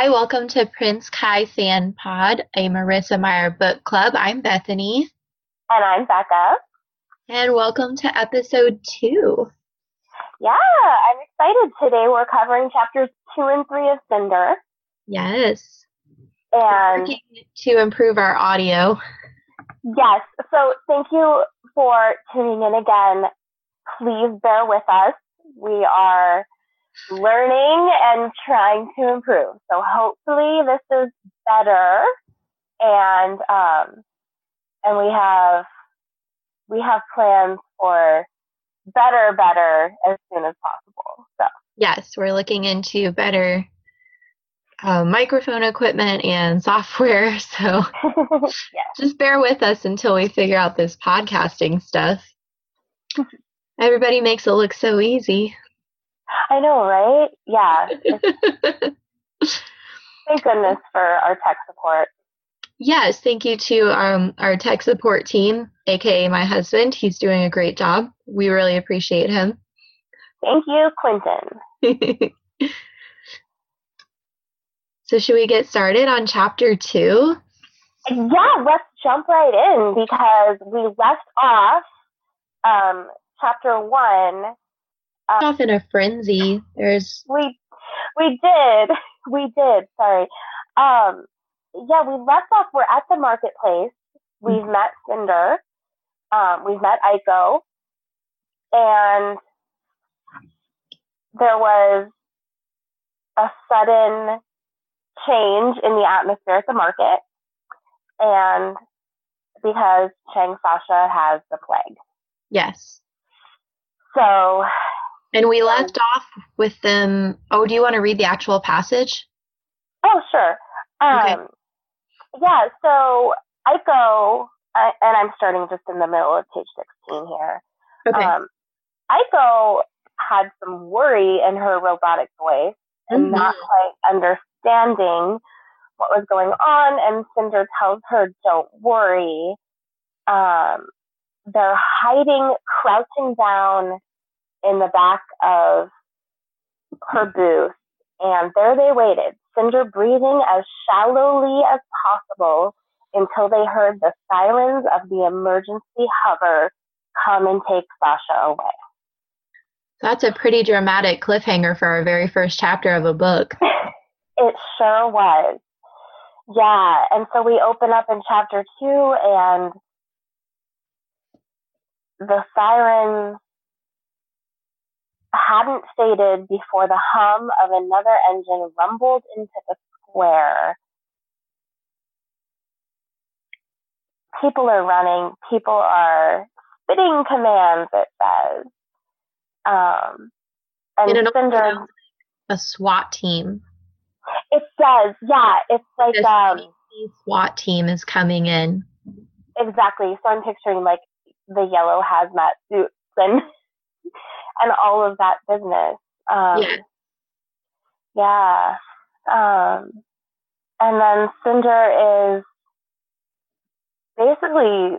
Hi, welcome to Prince Kai Fan Pod, a Marissa Meyer book club. I'm Bethanie. And I'm Becca. And welcome to episode two. Yeah, I'm excited. Today we're covering chapters two and three of Cinder. Yes. And to improve our audio. Yes. So thank you for tuning in again. Please bear with us. We are learning and trying to improve. So hopefully this is better and um and we have we have plans for better better as soon as possible. So yes, we're looking into better uh, microphone equipment and software. So yes. just bear with us until we figure out this podcasting stuff. Everybody makes it look so easy. I know, right? Yeah. Thank goodness for our tech support. Yes, thank you to um, our tech support team, aka my husband. He's doing a great job. We really appreciate him. Thank you, Quentin. so, should we get started on chapter two? Yeah, let's jump right in because we left off um, chapter one off in a frenzy. There's we we did we did sorry. Um, yeah, we left off. We're at the marketplace. We've mm-hmm. met Cinder. Um, we've met Aiko, and there was a sudden change in the atmosphere at the market, and because Chang Sasha has the plague. Yes. So and we left off with them. Oh, do you want to read the actual passage? Oh, sure. Um, okay. Yeah, so Aiko, uh, and I'm starting just in the middle of page 16 here. Okay. Um, Aiko had some worry in her robotic voice and mm-hmm. not quite understanding what was going on. And Cinder tells her, don't worry. Um, they're hiding, crouching down in the back of her booth, and there they waited, Cinder breathing as shallowly as possible until they heard the sirens of the emergency hover come and take Sasha away. That's a pretty dramatic cliffhanger for our very first chapter of a book. it sure was. Yeah, and so we open up in chapter two, and the sirens hadn't faded before the hum of another engine rumbled into the square. People are running, people are spitting commands, it says. Um, and it Cinder, a SWAT team. It does, yeah. It's like this um, SWAT team is coming in. Exactly. So I'm picturing like the yellow hazmat suits and and all of that business. Um, yeah. Yeah. Um, and then Cinder is basically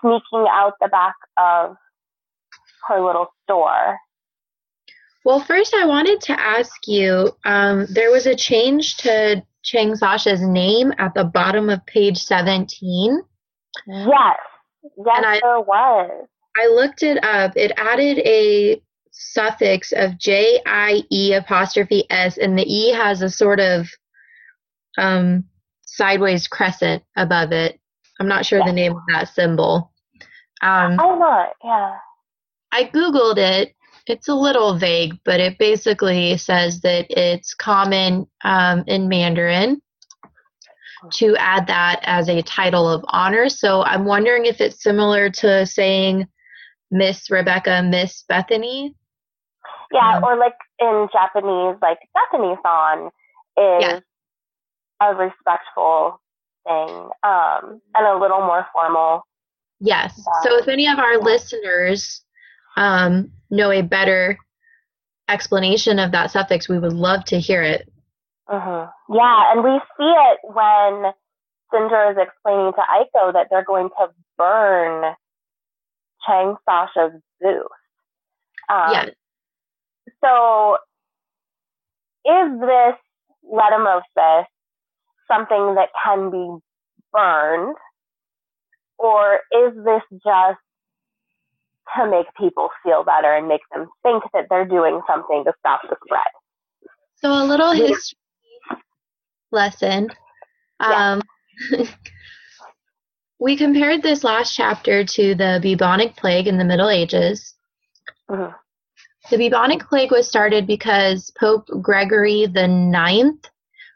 sneaking out the back of her little store. Well, first, I wanted to ask you um, there was a change to Chang Sasha's name at the bottom of page 17. Yes. Yes, I, there was. I looked it up. It added a suffix of J I E apostrophe S, and the E has a sort of um, sideways crescent above it. I'm not sure yeah. the name of that symbol. Um, I'm not, yeah. I Googled it. It's a little vague, but it basically says that it's common um, in Mandarin to add that as a title of honor. So I'm wondering if it's similar to saying Miss Rebecca, Miss Bethanie. Yeah, um, or like in Japanese, like Bethanie san is yeah. a respectful thing um, and a little more formal. Yes. So if any of our listeners um, know a better explanation of that suffix, we would love to hear it. Mm-hmm. Yeah, and we see it when Cinder is explaining to Aiko that they're going to burn Chang Sasha's booth. Um, yes. So, is this letumosis something that can be burned, or is this just to make people feel better and make them think that they're doing something to stop the spread? So, a little history lesson. Um, we compared this last chapter to the bubonic plague in the Middle Ages. Mhm. The bubonic plague was started because Pope Gregory the Ninth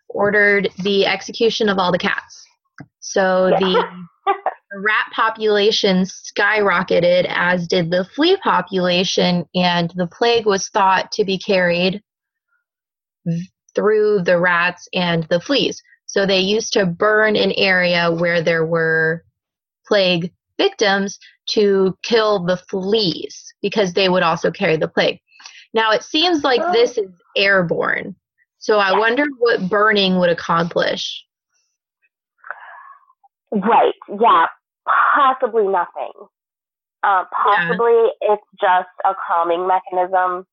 ordered the execution of all the cats. So Yeah. the rat population skyrocketed, as did the flea population, and the plague was thought to be carried through the rats and the fleas. So they used to burn an area where there were plague victims to kill the fleas because they would also carry the plague. Now it seems like Oh. this is airborne. So I Yeah. wonder what burning would accomplish. Right. Yeah. Possibly nothing. Uh, possibly it's just a calming mechanism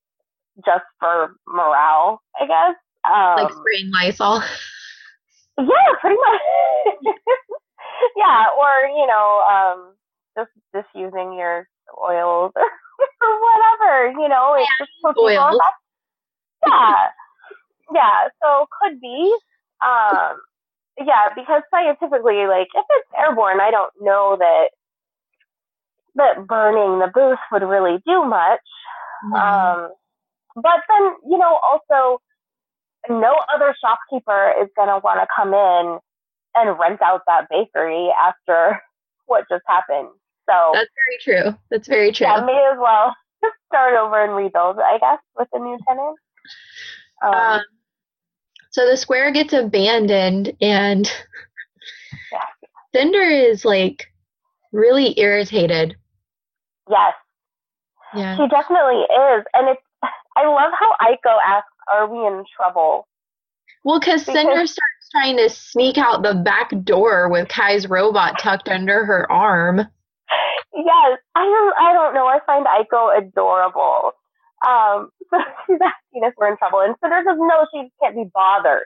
just for morale, I guess. Um, Like spraying Lysol. yeah, pretty much. yeah, or, you know, um, just just using your oils or whatever, you know, it's just oils. Yeah. yeah, so could be. Um, yeah, because scientifically, like if it's airborne, I don't know that that burning the booth would really do much. Um, but then, you know, also, no other shopkeeper is going to want to come in and rent out that bakery after what just happened. So, That's very true. That's very true. yeah, may as well start over and rebuild, I guess, with a new tenant. Um, Um, so the square gets abandoned, and Yeah. Cinder is like really irritated. yes, Yeah. she definitely is. And it's, I love how Aiko asks, Are we in trouble? Well, because Because- Cinder starts trying to sneak out the back door with Kai's robot tucked under her arm. Yes, I don't. I don't know. I find Aiko adorable. Um, so she's asking if we're in trouble, and Cinder says no, she can't be bothered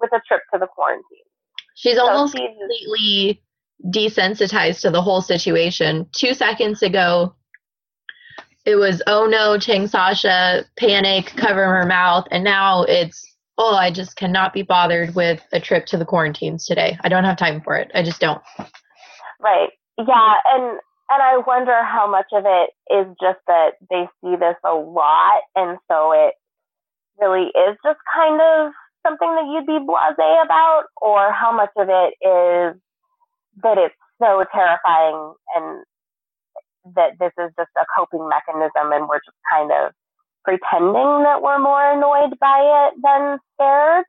with a trip to the quarantine. She's So almost she's completely desensitized to the whole situation. Two seconds ago, it was, oh no, Chang Sasha, panic, cover her mouth. And now it's, oh, I just cannot be bothered with a trip to the quarantines today. I don't have time for it. I just don't. right. Yeah, and and I wonder how much of it is just that they see this a lot, and so it really is just kind of something that you'd be blasé about, or how much of it is that it's so terrifying and that this is just a coping mechanism and we're just kind of pretending that we're more annoyed by it than scared.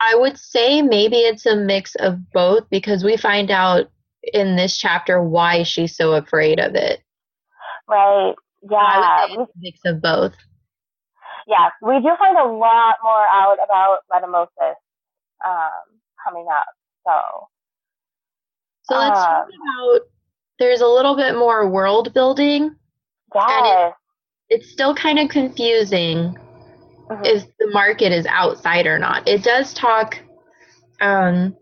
I would say maybe it's a mix of both because we find out in this chapter why she's so afraid of it. Right. So I Yeah. would say it's a mix of both. yeah. We do find a lot more out about letumosis um, coming up. So, So let's talk Um, about there's a little bit more world building. yes. It's still kind of confusing Mhm. if the market is outside or not. It does talk um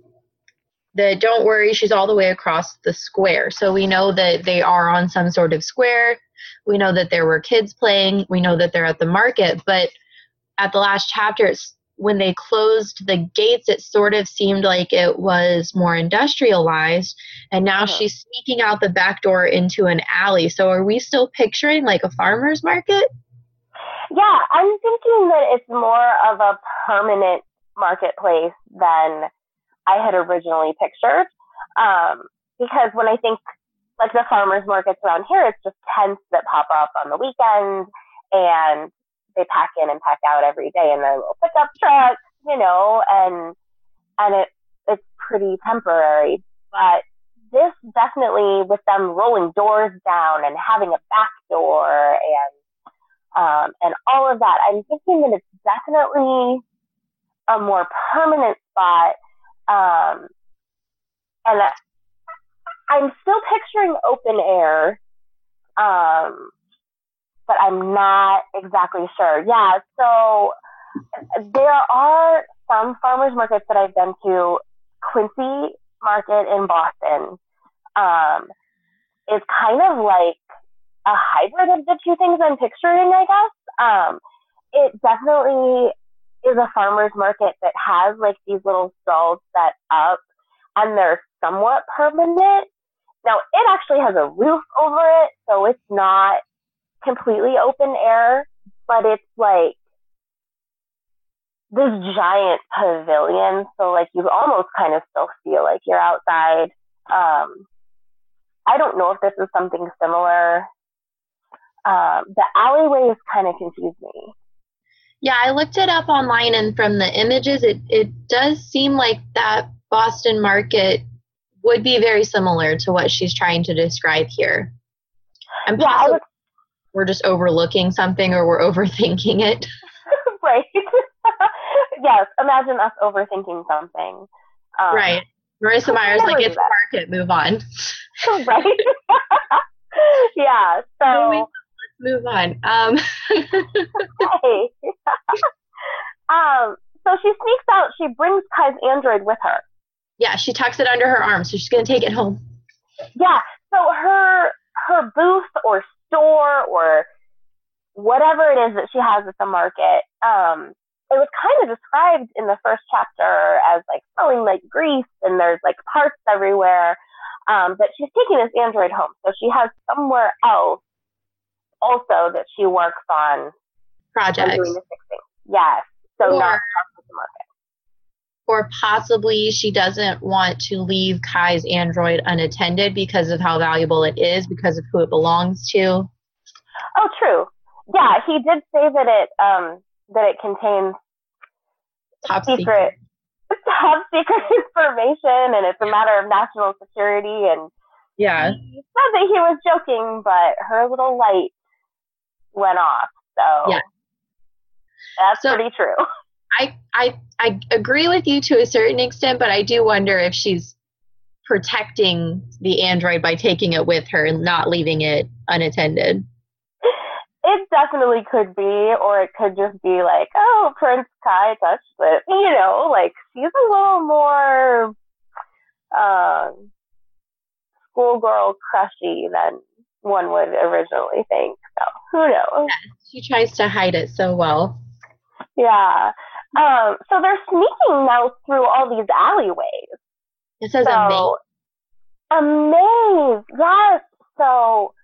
that don't worry, she's all the way across the square. So we know that they are on some sort of square. We know that there were kids playing. We know that they're at the market, but at the last chapter it's when they closed the gates it sort of seemed like it was more industrialized and now Uh-huh. she's sneaking out the back door into an alley. So are we still picturing like a farmer's market? Yeah, I'm thinking that it's more of a permanent marketplace than I had originally pictured. Um, because when I think like the farmers markets around here, it's just tents that pop up on the weekend and they pack in and pack out every day in their little pickup trucks, you know, and and it it's pretty temporary. But this definitely, with them rolling doors down and having a back door and um, and all of that, I'm thinking that it's definitely a more permanent spot. Um, and I'm still picturing open air, um, but I'm not exactly sure. Yeah, so there are some farmers markets that I've been to. Quincy Market in Boston um, is kind of like a hybrid of the two things I'm picturing, I guess. Um, it definitely is a farmer's market that has like these little stalls set up and they're somewhat permanent. Now it actually has a roof over it, so it's not completely open air, but it's like this giant pavilion. So like you almost kind of still feel like you're outside. Um, I don't know if this is something similar. Um, the alleyways kind of confuse me. Yeah, I looked it up online, and from the images, it it does seem like that Boston market would be very similar to what she's trying to describe here. Yeah, was, we're just overlooking something or we're overthinking it. right. yes, imagine us overthinking something. Um, right. Marissa Meyer's like, it's a market, move on. right. yeah. So let's move on. Um. um. So she sneaks out. She brings Kai's android with her. Yeah, she tucks it under her arm, so she's gonna take it home. Yeah. So her her booth or store or whatever it is that she has at the market, um, it was kind of described in the first chapter as like smelling like grease and there's like parts everywhere. Um, but she's taking this android home, so she has somewhere else also that she works on projects. Doing the fixing. Yes, so or, not the market. Or possibly she doesn't want to leave Kai's android unattended because of how valuable it is, because of who it belongs to. Oh, true. Yeah, he did say that it um, that it contains top secret, secret. top secret information and it's a matter of national security and yeah he said that he was joking but her little light went off so yeah that's so, pretty true I, I I agree with you to a certain extent, but I do wonder if she's protecting the android by taking it with her and not leaving it unattended. It definitely could be, or it could just be like, oh, Prince Kai touched it. You know, like she's a little more uh, schoolgirl crushy than one would originally think. So who knows? Yeah, she tries to hide it so well. Yeah. Um, so they're sneaking now through all these alleyways. It says so, a maze. A maze, yes. So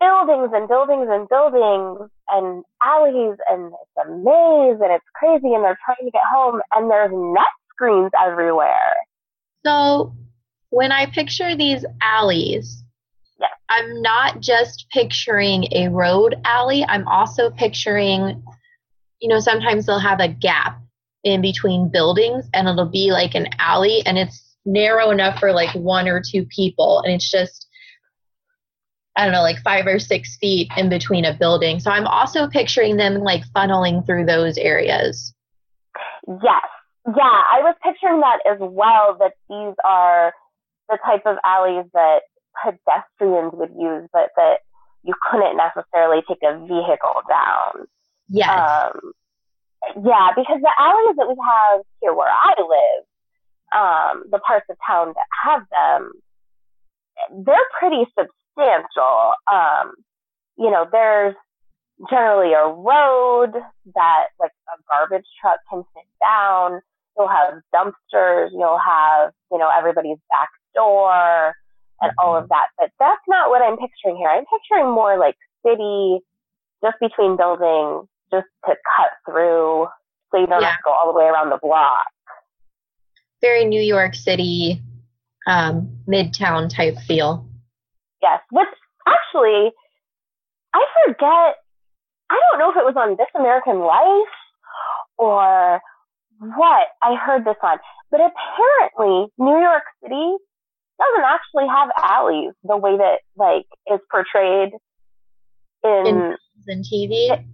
buildings and buildings and buildings and alleys and it's a maze and it's crazy and they're trying to get home and there's net screens everywhere. So when I picture these alleys, yes. I'm not just picturing a road alley, I'm also picturing, you know, sometimes they'll have a gap in between buildings and it'll be like an alley and it's narrow enough for like one or two people and it's just I don't know, like five or six feet in between a building. So I'm also picturing them like funneling through those areas. Yes. Yeah, I was picturing that as well, that these are the type of alleys that pedestrians would use, but that you couldn't necessarily take a vehicle down. Yes. Um, yeah, because the alleys that we have here where I live, um, the parts of town that have them, they're pretty substantial. Um, you know, there's generally a road that like a garbage truck can sit down. You'll have dumpsters. You'll have, you know, everybody's back door and all of that. But that's not what I'm picturing here. I'm picturing more like city, just between buildings, just to cut through so you don't yeah. have to go all the way around the block. Very New York City, um, midtown type feel. Yes, which actually, I forget. I don't know if it was on This American Life or what? I heard this on, But apparently, New York City doesn't actually have alleys the way that like is portrayed in in, TV.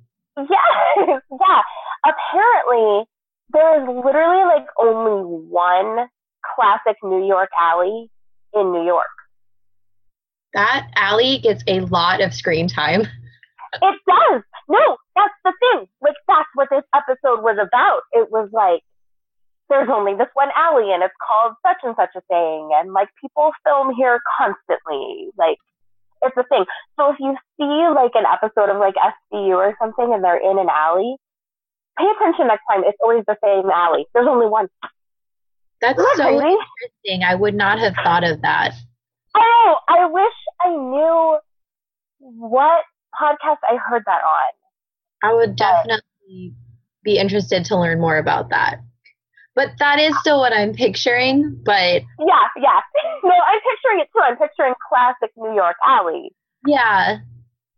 Yeah. Yeah. Apparently, there is literally like only one classic New York alley in New York. That alley gets a lot of screen time. It does. No, that's the thing. Like that's what this episode was about. It was like there's only this one alley and it's called such and such a thing and like people film here constantly. Like it's a thing. So if you see like an episode of like SVU or something and they're in an alley, pay attention next time. It's always the same alley. There's only one. That's that so crazy? interesting. I would not have thought of that. Oh, I wish I knew what podcast I heard that on. I would definitely be interested to learn more about that. But that is still what I'm picturing. But Yeah, yeah. No, I'm picturing it too. I'm picturing classic New York alley. yeah,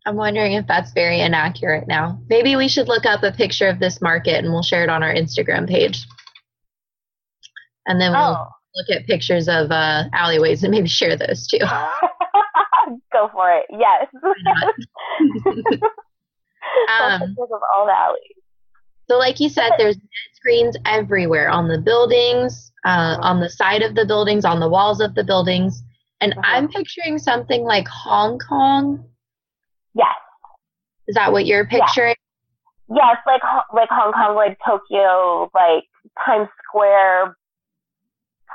I'm wondering if that's very inaccurate now. Maybe we should look up a picture of this market and we'll share it on our Instagram page. And then we'll Oh. look at pictures of uh, alleyways and maybe share those too. Go for it. Yes. Um, pictures of all the alleys. So, like you said, there's net screens everywhere on the buildings, uh, on the side of the buildings, on the walls of the buildings. And Uh-huh. I'm picturing something like Hong Kong. Yes. Is that what you're picturing? Yes, yes like like Hong Kong, like Tokyo, like Times Square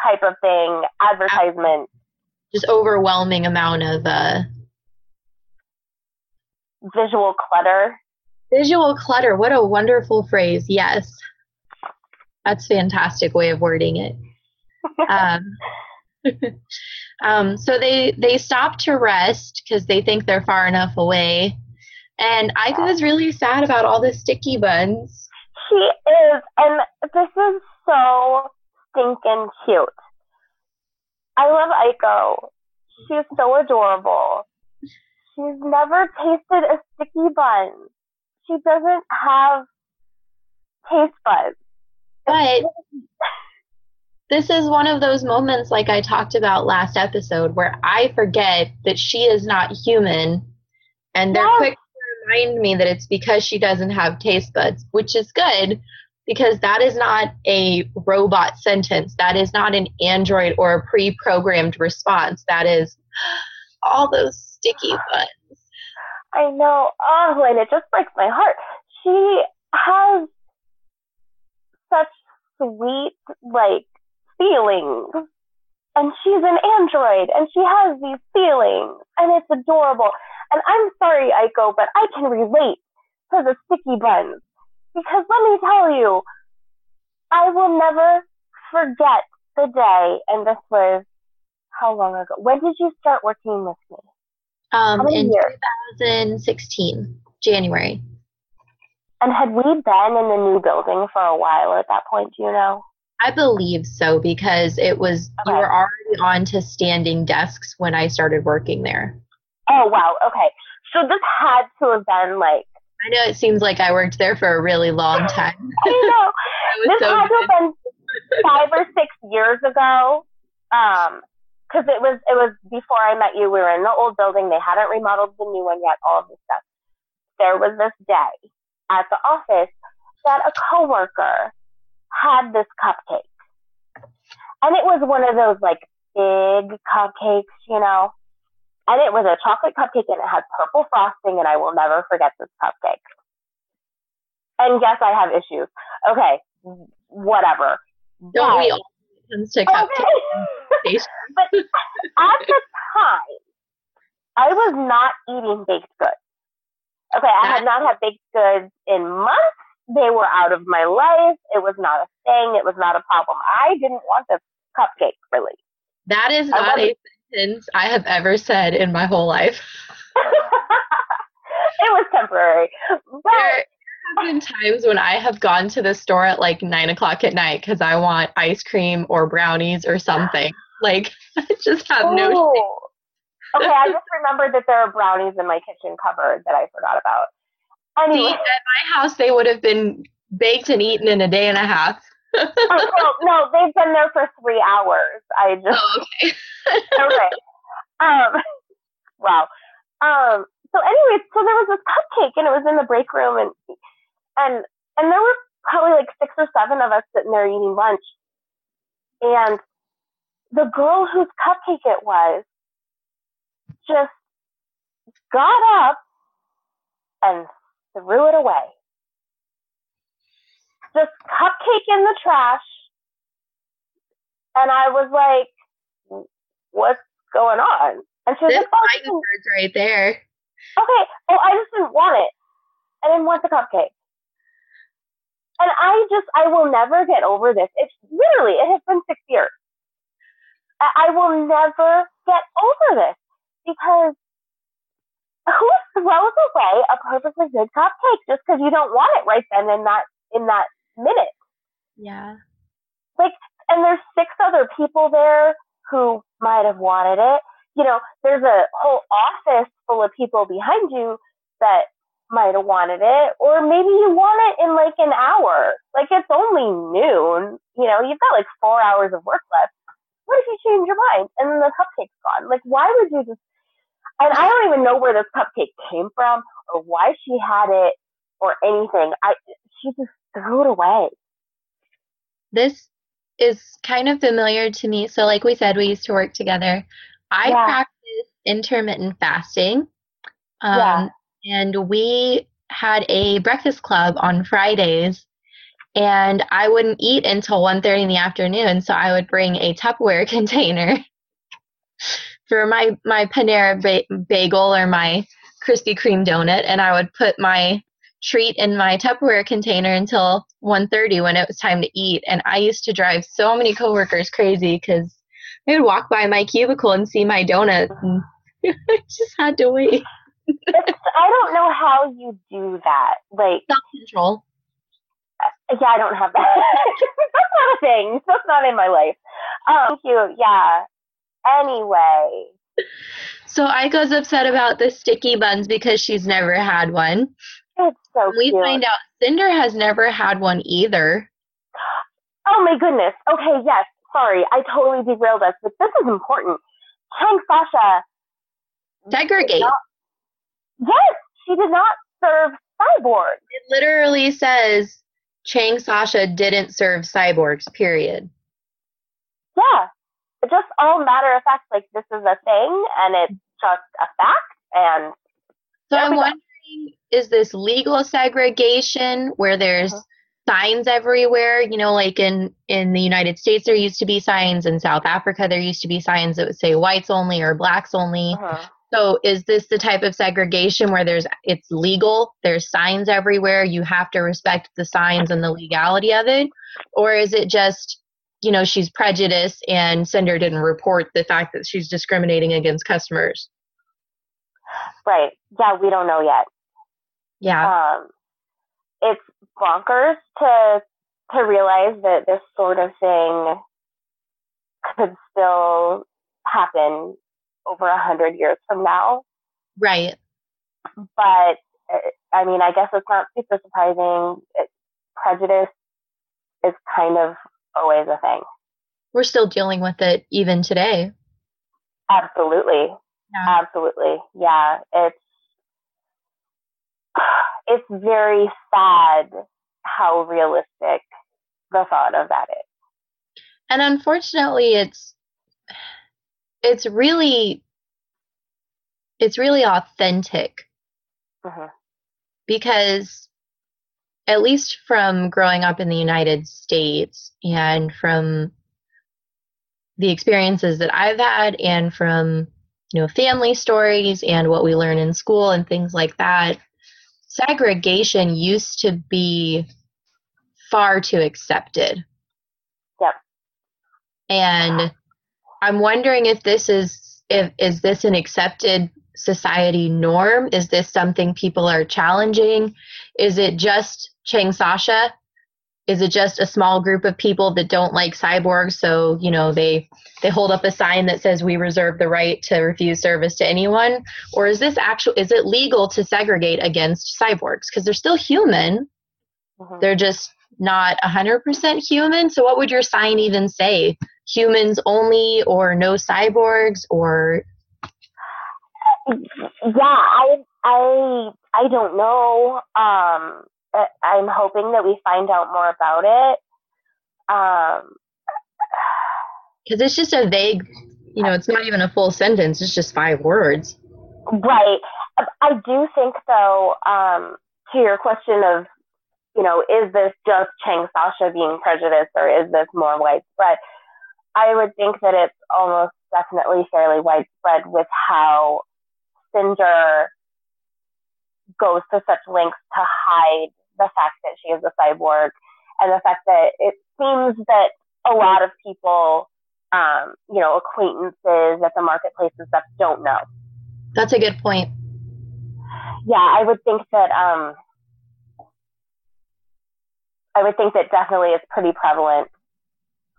type of thing, advertisement, Just overwhelming amount of uh, visual clutter. Visual clutter. What a wonderful phrase. Yes. That's a fantastic way of wording it. Um, um, so they they stop to rest because they think they're far enough away. And Aiko was really sad about all the sticky buns. She is, and this is so stinking cute. I love Aiko. She's so adorable. She's never tasted a sticky bun. She doesn't have taste buds. But this is one of those moments, like I talked about last episode, where I forget that she is not human. And they're Yes. quick to remind me that it's because she doesn't have taste buds, which is good because that is not a robot sentence. That is not an android or a pre programmed response. That is all those sticky buns. I know. Oh, and it just breaks my heart. She has such sweet, like, feelings. And she's an android, and she has these feelings, and it's adorable. And I'm sorry, Aiko, but I can relate to the sticky buns. Because let me tell you, I will never forget the day, and this was how long ago? When did you start working with me? Um, in years? 2016, January. And had we been in the new building for a while at that point, do you know? I believe so because it was you were already on to standing desks when I started working there. Oh, wow. Okay. So this had to have been like, I know it seems like I worked there for a really long time. I know, this so had to have been five or six years ago. Um, cause it was, it was before I met you. We were in the old building. They hadn't remodeled the new one yet, all of this stuff. There was this day at the office that a coworker had this cupcake. And it was one of those like big cupcakes, you know. And it was a chocolate cupcake and it had purple frosting and I will never forget this cupcake. And yes, I have issues. Okay, whatever. Don't But- we all comes to cupcakes? Okay. but at the time, I was not eating baked goods. Okay, I had not had baked goods in months. They were out of my life. It was not a thing. It was not a problem. I didn't want this cupcake, really. That is not a sentence I have ever said in my whole life. it was temporary. But There have been times when I have gone to the store at like nine o'clock at night because I want ice cream or brownies or something. Like, I just have no. Ooh. Okay, I just remembered that there are brownies in my kitchen cupboard that I forgot about. See, Anyway, at my house, they would have been baked and eaten in a day and a half. oh, well, no, they've been there for three hours. I just oh, okay. okay. Um, wow. Um, so anyways, so there was this cupcake and it was in the break room and and and there were probably like six or seven of us sitting there eating lunch. And the girl whose cupcake it was just got up and threw it away. Just cupcake in the trash. And I was like, what's going on? And she was this like, oh, words right there. Okay, well, I just didn't want it. I didn't want the cupcake. And I just, I will never get over this. It's literally, it has been six years. I will never get over this because who throws away a perfectly good cupcake just because you don't want it right then in that in that minute? Yeah. Like, and there's six other people there who might have wanted it. You know, there's a whole office full of people behind you that might have wanted it, or maybe you want it in like an hour. Like it's only noon. You know, you've got like four hours of work left. What if you change your mind and then the cupcake's gone? Like, why would you just? And I don't even know where this cupcake came from or why she had it or anything. I she just threw it away. This is kind of familiar to me. So, like we said, we used to work together. I yeah. practice intermittent fasting. Um, yeah. And we had a breakfast club on Fridays and I wouldn't eat until 1.30 in the afternoon. So I would bring a Tupperware container for my, my Panera ba- bagel or my Krispy Kreme donut. And I would put my treat in my Tupperware container until 1.30 when it was time to eat. And I used to drive so many coworkers crazy because they would walk by my cubicle and see my donut and I just had to wait. I don't know how you do that. Like self control. Yeah, I don't have that. That's not a thing. That's not in my life. Um, thank you. Yeah. Anyway. So Aiko's upset about the sticky buns because she's never had one. It's so We cute. find out Cinder has never had one either. Oh my goodness. Okay, yes. Sorry, I totally derailed us, but this is important. Chang Sasha segregate. Not, yes, she did not serve cyborgs. It literally says Chang Sasha didn't serve cyborgs, period. Yeah. Just all matter of fact, like this is a thing and it's just a fact and So I'm wondering is this legal segregation where there's uh-huh. signs everywhere? You know, like in in the United States there used to be signs, in South Africa there used to be signs that would say whites only or blacks only. Uh-huh. So is this the type of segregation where there's it's legal, there's signs everywhere, you have to respect the signs and the legality of it? Or is it just, you know, she's prejudiced and Cinder didn't report the fact that she's discriminating against customers? Right. Yeah, we don't know yet. Yeah. Um it's bonkers to to realize that this sort of thing could still happen over a hundred years from now. Right. But I mean, I guess it's not super surprising. It, prejudice is kind of always a thing. We're still dealing with it even today. Absolutely. Yeah. Absolutely. Yeah. It's it's very sad how realistic the thought of that is. And unfortunately it's it's really it's really authentic. Uh-huh. because at least from growing up in the united states and from the experiences that i've had and from you know family stories and what we learn in school and things like that segregation used to be far too accepted. Yep. And I'm wondering if this is if is this an accepted society norm? Is this something people are challenging? Is it just Chang Sasha? Is it just a small group of people that don't like cyborgs so, you know, they they hold up a sign that says we reserve the right to refuse service to anyone? Or is this actual is it legal to segregate against cyborgs because they're still human? Mm-hmm. They're just not 100% human. So, what would your sign even say? Humans only, or no cyborgs, or? Yeah, I, I, I don't know. Um, I'm hoping that we find out more about it. Um, because it's just a vague, you know, it's not even a full sentence. It's just five words. Right. I do think, though, um, to your question of, you know, is this just Chang Sasha being prejudiced or is this more widespread? I would think that it's almost definitely fairly widespread with how Cinder goes to such lengths to hide the fact that she is a cyborg and the fact that it seems that a lot of people, um, you know, acquaintances at the marketplace and stuff don't know. That's a good point. Yeah, I would think that um, I would think that definitely it's pretty prevalent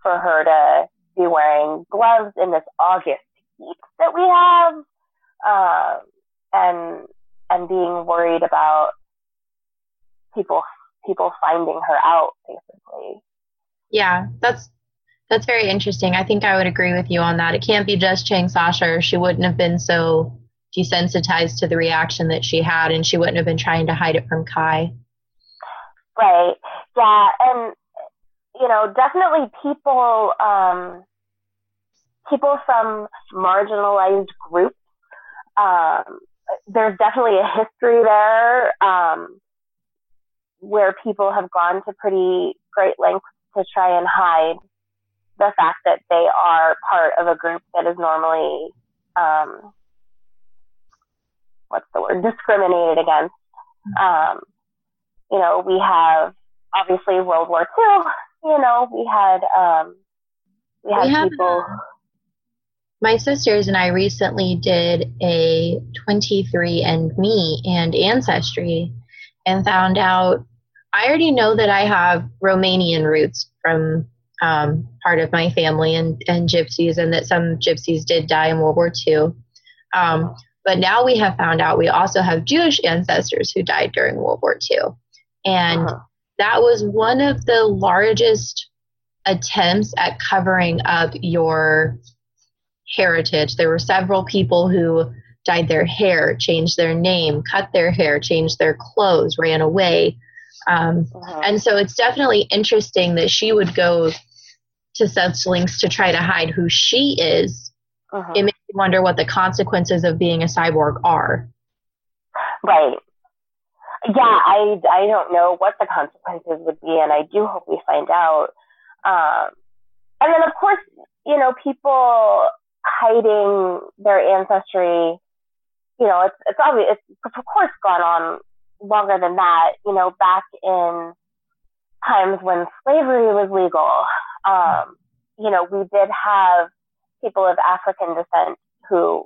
for her to be wearing gloves in this August heat that we have, uh, and and being worried about people people finding her out, basically. Yeah, that's that's very interesting. I think I would agree with you on that. It can't be just Chang Sasha, she wouldn't have been so desensitized to the reaction that she had, and she wouldn't have been trying to hide it from Kai. Right. Yeah, and you know, definitely people um, people from marginalized groups. Um, there's definitely a history there um, where people have gone to pretty great lengths to try and hide the fact that they are part of a group that is normally um, what's the word discriminated against. Um, you know, we have obviously World War II. You know, we had um, we had we have, people. My sisters and I recently did a 23andMe and Ancestry and found out I already know that I have Romanian roots from um, part of my family and, and gypsies, and that some gypsies did die in World War II. Um, but now we have found out we also have Jewish ancestors who died during World War II. And uh-huh. that was one of the largest attempts at covering up your heritage. There were several people who dyed their hair, changed their name, cut their hair, changed their clothes, ran away. Um, uh-huh. And so it's definitely interesting that she would go to such lengths to try to hide who she is. Uh-huh. It makes you wonder what the consequences of being a cyborg are. Right. Yeah, I, I don't know what the consequences would be, and I do hope we find out. Um, and then, of course, you know, people hiding their ancestry, you know, it's, it's obvious, it's of course gone on longer than that, you know, back in times when slavery was legal, um, you know, we did have people of African descent who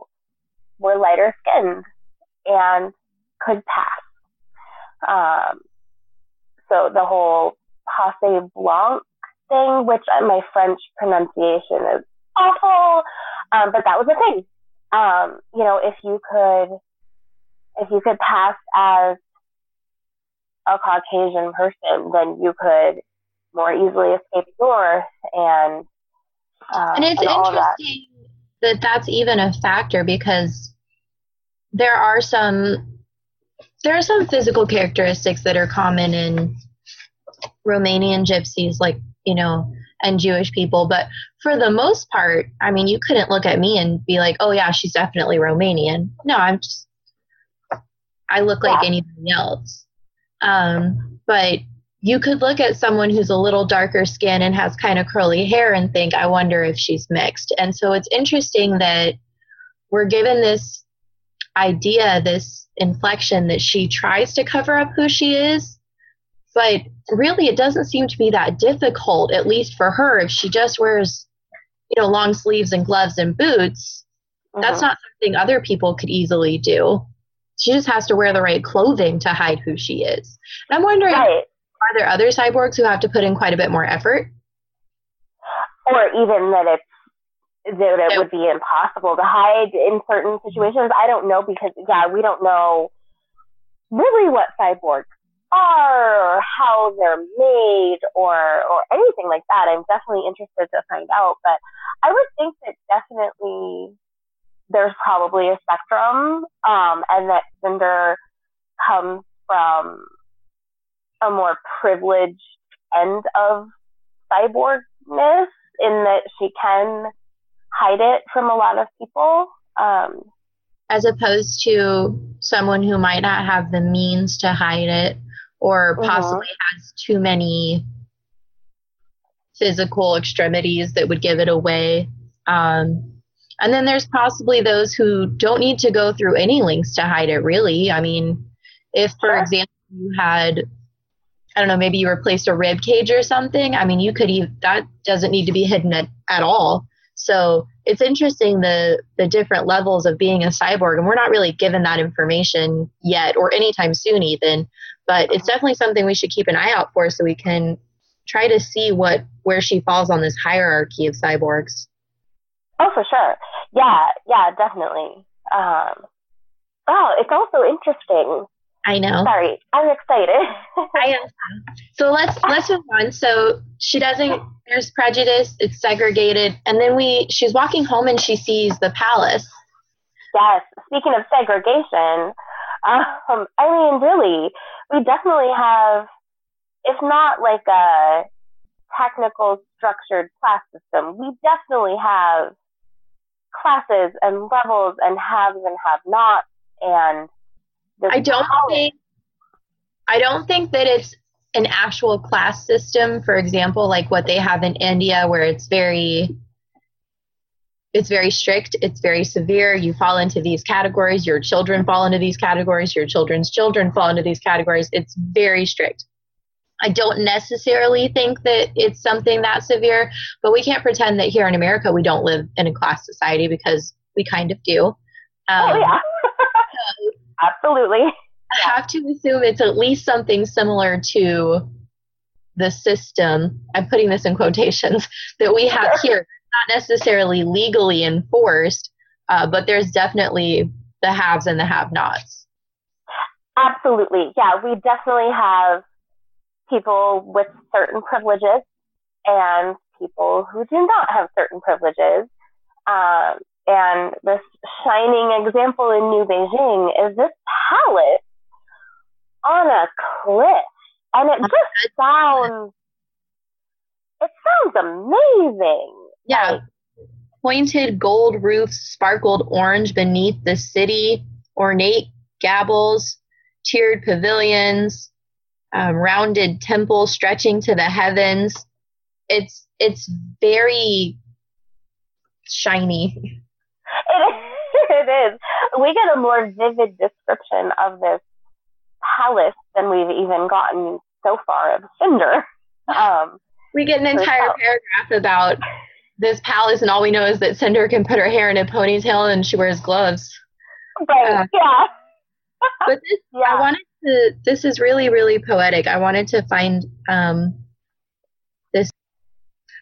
were lighter skinned and could pass. Um, so the whole passe blanc thing, which my French pronunciation is awful, um, but that was a thing. Um, you know, if you could, if you could pass as a Caucasian person, then you could more easily escape north and uh, and it's and interesting that. that that's even a factor because there are some there are some physical characteristics that are common in Romanian gypsies, like you know, and Jewish people. But for the most part, I mean, you couldn't look at me and be like, "Oh yeah, she's definitely Romanian." No, I'm just I look like yeah. anybody else. Um, but you could look at someone who's a little darker skin and has kind of curly hair and think, I wonder if she's mixed. And so it's interesting that we're given this idea, this inflection that she tries to cover up who she is. But really, it doesn't seem to be that difficult, at least for her. If she just wears, you know, long sleeves and gloves and boots, uh-huh. that's not something other people could easily do. She just has to wear the right clothing to hide who she is. And I'm wondering, right. are there other cyborgs who have to put in quite a bit more effort? Or even that it's that it would be impossible to hide in certain situations. I don't know because yeah, we don't know really what cyborgs are or how they're made or or anything like that. I'm definitely interested to find out. But I would think that definitely there's probably a spectrum, um, and that Cinder comes from a more privileged end of cyborgness in that she can hide it from a lot of people. Um, as opposed to someone who might not have the means to hide it or mm-hmm. possibly has too many physical extremities that would give it away. Um, and then there's possibly those who don't need to go through any links to hide it, really. I mean, if, for example, you had, I don't know, maybe you replaced a rib cage or something, I mean, you could even, that doesn't need to be hidden at, at all. So it's interesting the the different levels of being a cyborg, and we're not really given that information yet, or anytime soon, even. But it's definitely something we should keep an eye out for, so we can try to see what where she falls on this hierarchy of cyborgs. Oh, for sure. Yeah, yeah, definitely. Um, oh, it's also interesting I know. Sorry, I'm excited. I am. So let's let's move on. So she doesn't. There's prejudice. It's segregated, and then we. She's walking home and she sees the palace. Yes. Speaking of segregation, um, I mean, really, we definitely have. If not like a technical structured class system, we definitely have classes and levels and haves and have-nots and I don't think I don't think that it's an actual class system, for example, like what they have in India where it's very it's very strict, it's very severe. You fall into these categories, your children fall into these categories, your children's children fall into these categories. It's very strict. I don't necessarily think that it's something that severe, but we can't pretend that here in America we don't live in a class society because we kind of do. Um, oh, yeah. Absolutely. I have to assume it's at least something similar to the system. I'm putting this in quotations that we have here. Not necessarily legally enforced, uh, but there's definitely the haves and the have-nots. Absolutely, yeah. We definitely have people with certain privileges and people who do not have certain privileges. Um, and this shining example in New Beijing is this palace on a cliff. And it just sounds, it sounds amazing. Yeah. Pointed gold roofs sparkled orange beneath the city, ornate gables, tiered pavilions, um, rounded temples stretching to the heavens. It's it's very shiny. It, it is. We get a more vivid description of this palace than we've even gotten so far of Cinder. Um, we get an entire paragraph about this palace, and all we know is that Cinder can put her hair in a ponytail and she wears gloves. Right. Uh, yeah. but this, yeah. I wanted to. This is really, really poetic. I wanted to find um, this.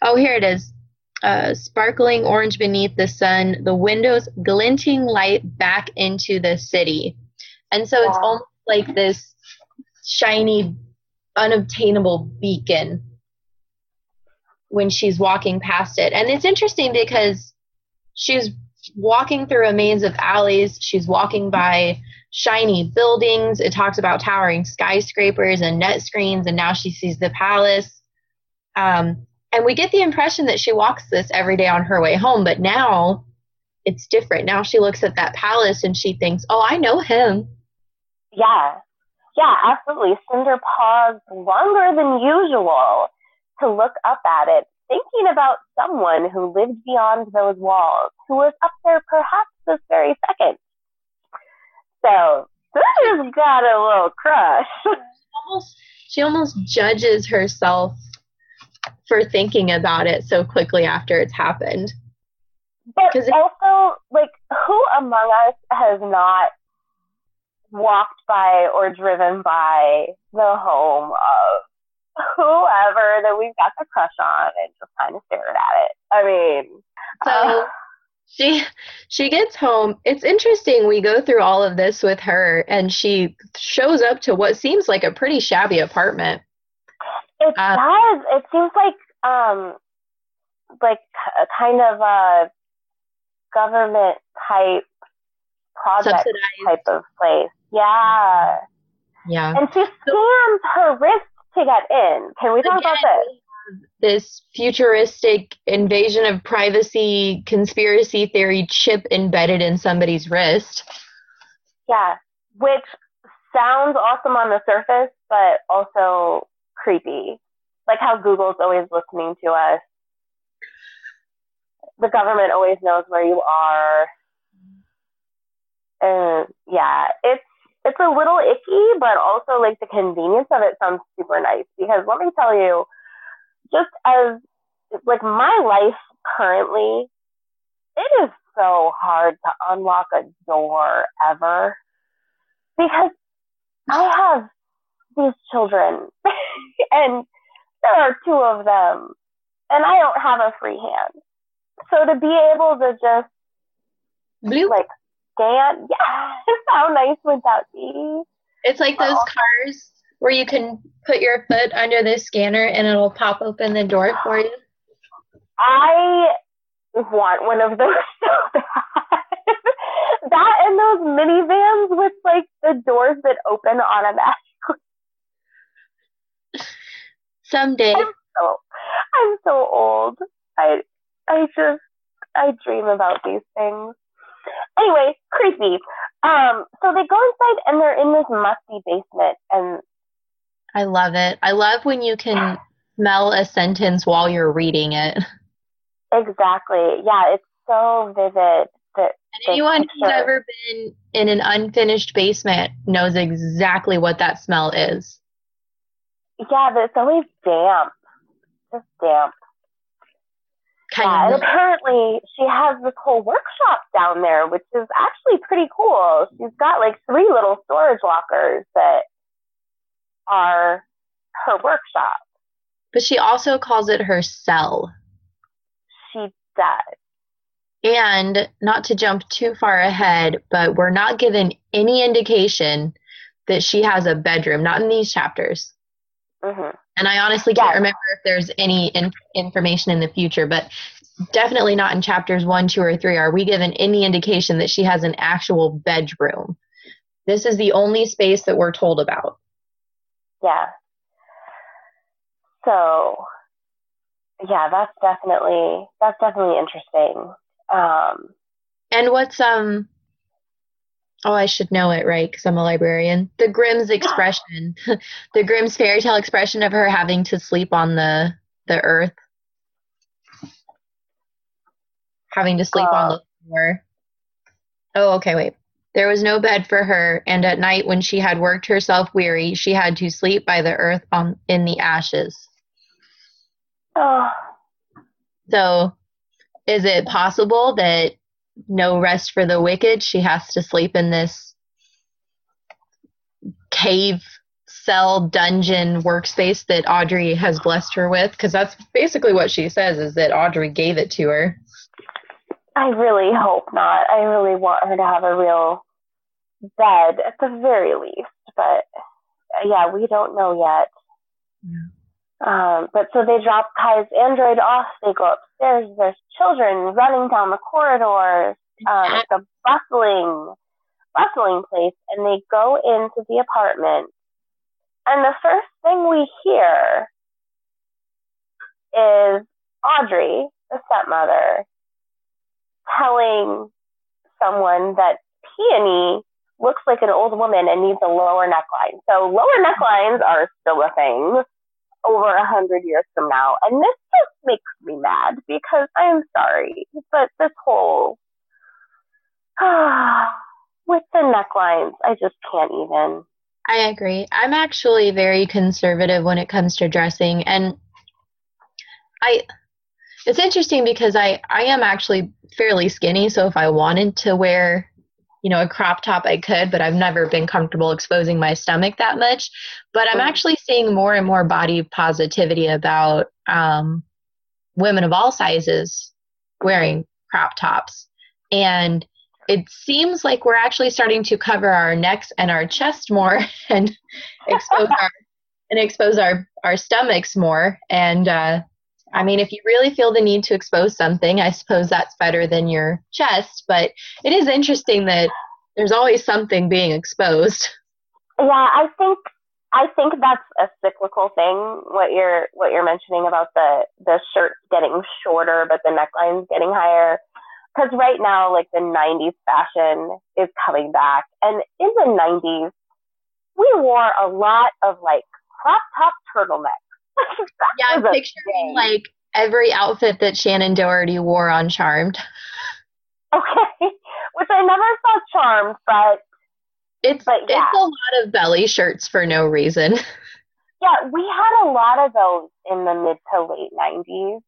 Oh, here it is uh, sparkling orange beneath the sun, the windows glinting light back into the city. And so it's almost like this shiny, unobtainable beacon when she's walking past it. And it's interesting because she's walking through a maze of alleys, she's walking by shiny buildings. It talks about towering skyscrapers and net screens, and now she sees the palace. Um, and we get the impression that she walks this every day on her way home, but now it's different. Now she looks at that palace and she thinks, oh, I know him. Yeah. Yeah, absolutely. Cinder paused longer than usual to look up at it, thinking about someone who lived beyond those walls, who was up there perhaps this very second. So Cinder's got a little crush. almost, she almost judges herself for thinking about it so quickly after it's happened. But it, also, like, who among us has not walked by or driven by the home of whoever that we've got the crush on and just kind of stared at it? I mean, so uh, she she gets home. It's interesting. We go through all of this with her, and she shows up to what seems like a pretty shabby apartment. It Uh, does. It seems like um like a kind of a government type project Subsidized. type of place. Yeah. Yeah. And she scams her wrist to get in. Can we talk about this? This futuristic invasion of privacy conspiracy theory chip embedded in somebody's wrist. Yeah. Which sounds awesome on the surface, but also creepy. Like how Google's always listening to us. The government always knows where you are. And yeah, it's it's a little icky, but also like the convenience of it sounds super nice because let me tell you, just as like my life currently, it is so hard to unlock a door ever because I have these children and there are two of them and I don't have a free hand. So to be able to just Bloop. like yeah, how nice would that be? It's like those cars where you can put your foot under the scanner and it'll pop open the door for you. I want one of those so bad. that and those minivans with like the doors that open automatically. Someday. I'm so I'm so old. I I just I dream about these things. Anyway, creepy. Um, so they go inside and they're in this musty basement and I love it. I love when you can smell a sentence while you're reading it. Exactly, yeah, it's so vivid that anyone who's ever been in an unfinished basement knows exactly what that smell is. yeah, that it's always damp. Just damp. Yeah, Kind and apparently she has this whole workshop down there, which is actually pretty cool. She's got like three little storage lockers that are her workshop. But she also calls it her cell. She does. And not to jump too far ahead, but we're not given any indication that she has a bedroom, not in these chapters. hmm And I honestly can't remember if there's any in- information in the future, but definitely not in chapters one, two, or three are we given any indication that she has an actual bedroom. This is the only space that we're told about. Yeah. So, yeah, that's definitely that's definitely interesting. Um, And what's um oh I should know it right because I'm a librarian. The Grimm's expression, the Grimm's fairy tale expression of her having to sleep on the the earth, having to sleep on Uh. the floor. Oh, okay, wait. There was no bed for her, and at night when she had worked herself weary, she had to sleep by the earth on in the ashes. oh, So, is it possible that no rest for the wicked? She has to sleep in this cave cell dungeon workspace that Adri has blessed her with because that's basically what she says is that Adri gave it to her. I really hope not. I really want her to have a real bed at the very least, but uh, yeah, we don't know yet. Um, but so they drop Kai's android off. They go upstairs. There's children running down the corridors. Um, it's a bustling, bustling place, and they go into the apartment. And the first thing we hear is Adri, the stepmother, telling someone that Peony looks like an old woman and needs a lower neckline. So lower necklines are still a thing over a hundred years from now. And this just makes me mad because I'm sorry, but this whole with the necklines, I just can't even. I agree. I'm actually very conservative when it comes to dressing and I it's interesting because I I am actually fairly skinny, so if I wanted to wear, you know, a crop top I could, but I've never been comfortable exposing my stomach that much. But I'm actually seeing more and more body positivity about um women of all sizes wearing crop tops. and it seems like we're actually starting to cover our necks and our chest more and expose our and expose our our stomachs more and uh, I mean, if you really feel the need to expose something, I suppose that's better than your chest. But it is interesting that there's always something being exposed. Yeah, I think I think that's a cyclical thing. What you're what you're mentioning about the the shirts getting shorter, but the necklines getting higher. Because right now, like the '90s fashion is coming back, and in the '90s, we wore a lot of like crop top turtlenecks yeah, I'm picturing like every outfit that Shannen Doherty wore on Charmed. Okay, which I never saw Charmed, but it's but yeah. it's a lot of belly shirts for no reason. Yeah, we had a lot of those in the mid to late '90s,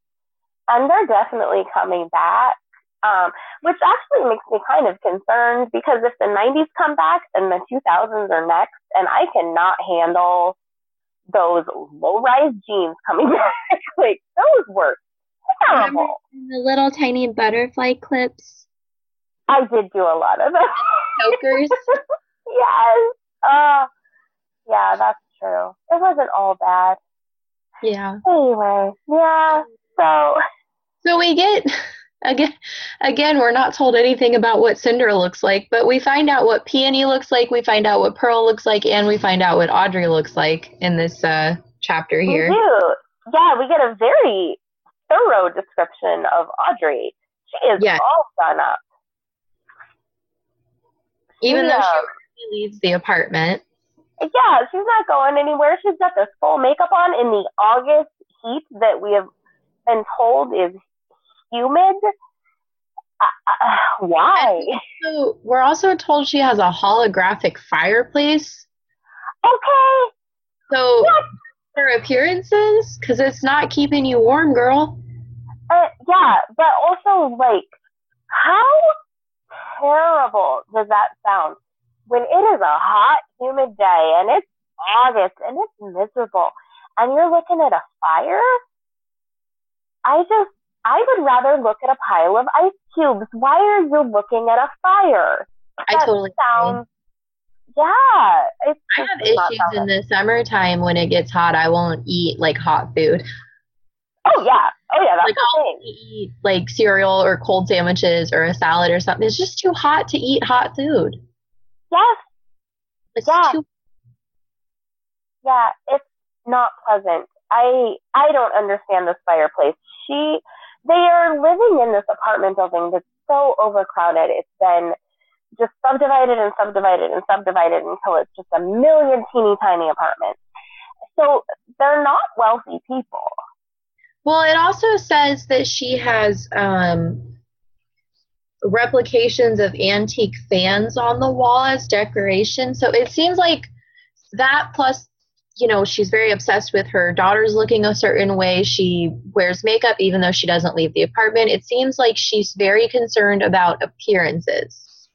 and they're definitely coming back. Um, which actually makes me kind of concerned because if the 90s come back and the 2000s are next, and I cannot handle those low rise jeans coming back. like those were terrible. The little tiny butterfly clips. I did do a lot of them. Chokers. yes. Uh, yeah, that's true. It wasn't all bad. Yeah. Anyway, yeah. So. So we get again again we're not told anything about what cinder looks like but we find out what peony looks like we find out what pearl looks like and we find out what adri looks like in this uh, chapter here we do. yeah we get a very thorough description of adri she is yeah. all done up even yeah. though she leaves the apartment yeah she's not going anywhere she's got this full makeup on in the august heat that we have been told is humid. Uh, uh, why? So we're also told she has a holographic fireplace. Okay. So what? her appearances, because it's not keeping you warm, girl. Uh, yeah, but also like, how terrible does that sound when it is a hot, humid day and it's August and it's miserable, and you're looking at a fire? I just I would rather look at a pile of ice cubes. Why are you looking at a fire? I that totally sounds. Yeah, I have issues in the summertime when it gets hot. I won't eat like hot food. Oh yeah, oh yeah, that's like I'll eat like cereal or cold sandwiches or a salad or something. It's just too hot to eat hot food. Yes. It's yeah. Too- yeah, it's not pleasant. I I don't understand this fireplace. She they are living in this apartment building that's so overcrowded. It's been just subdivided and subdivided and subdivided until it's just a million teeny tiny apartments. So they're not wealthy people. Well, it also says that she has um, replications of antique fans on the wall as decoration. So it seems like that plus you know, she's very obsessed with her daughter's looking a certain way. She wears makeup even though she doesn't leave the apartment. It seems like she's very concerned about appearances.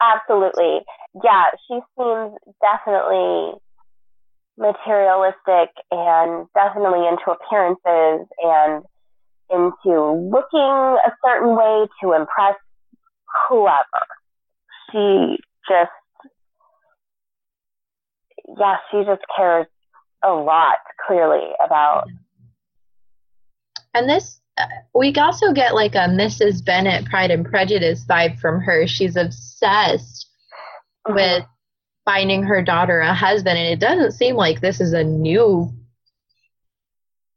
Absolutely. Yeah, she seems definitely materialistic and definitely into appearances and into looking a certain way to impress whoever. She just yeah, she just cares a lot, clearly, about. And this, uh, we also get like a Mrs. Bennet Pride and Prejudice vibe from her. She's obsessed mm-hmm. with finding her daughter a husband, and it doesn't seem like this is a new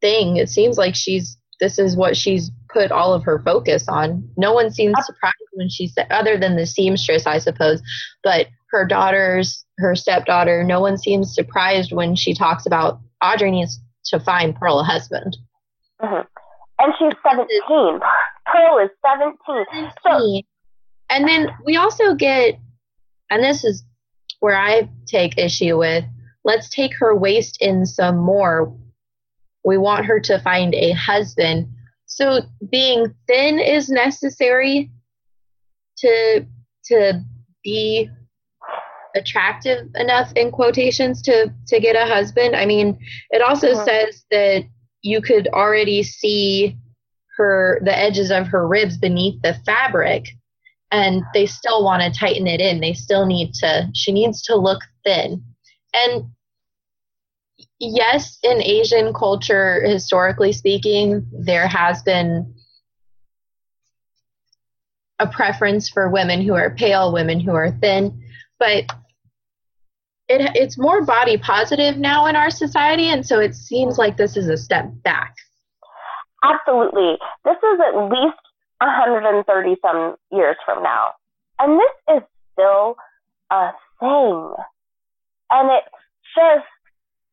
thing. It seems like she's this is what she's put all of her focus on. No one seems surprised when she said, other than the seamstress, I suppose, but her daughters, her stepdaughter, no one seems surprised when she talks about Adri needs to find Pearl a husband. Mm-hmm. And she's 17. Pearl is 17. So, and then we also get, and this is where I take issue with, let's take her waist in some more. We want her to find a husband. So being thin is necessary to to be attractive enough in quotations to to get a husband. I mean, it also uh-huh. says that you could already see her the edges of her ribs beneath the fabric and they still want to tighten it in they still need to she needs to look thin and yes in asian culture historically speaking there has been a preference for women who are pale women who are thin but it, it's more body positive now in our society and so it seems like this is a step back Absolutely. This is at least 130 some years from now. And this is still a thing. And it's just.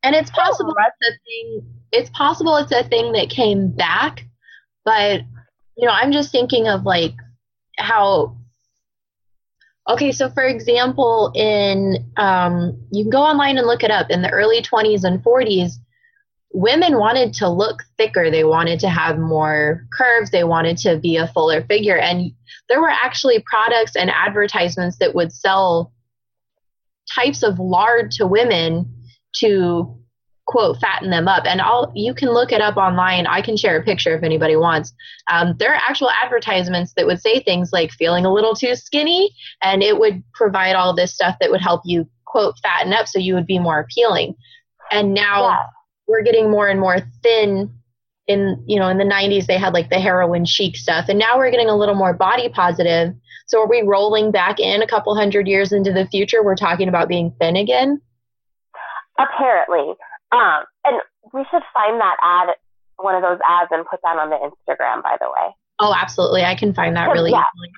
And it's possible it's a thing. It's possible it's a thing that came back, but you know, I'm just thinking of like how. Okay, so for example, in um, you can go online and look it up. In the early 20s and 40s, women wanted to look thicker. They wanted to have more curves. They wanted to be a fuller figure. And there were actually products and advertisements that would sell types of lard to women to quote fatten them up. And all you can look it up online. I can share a picture if anybody wants. Um, there are actual advertisements that would say things like feeling a little too skinny and it would provide all this stuff that would help you quote fatten up so you would be more appealing. And now yeah. we're getting more and more thin in you know in the 90s they had like the heroin chic stuff. And now we're getting a little more body positive. So are we rolling back in a couple hundred years into the future? We're talking about being thin again? Apparently um, and we should find that ad one of those ads and put that on the instagram by the way. Oh absolutely. I can find that really yeah. easily.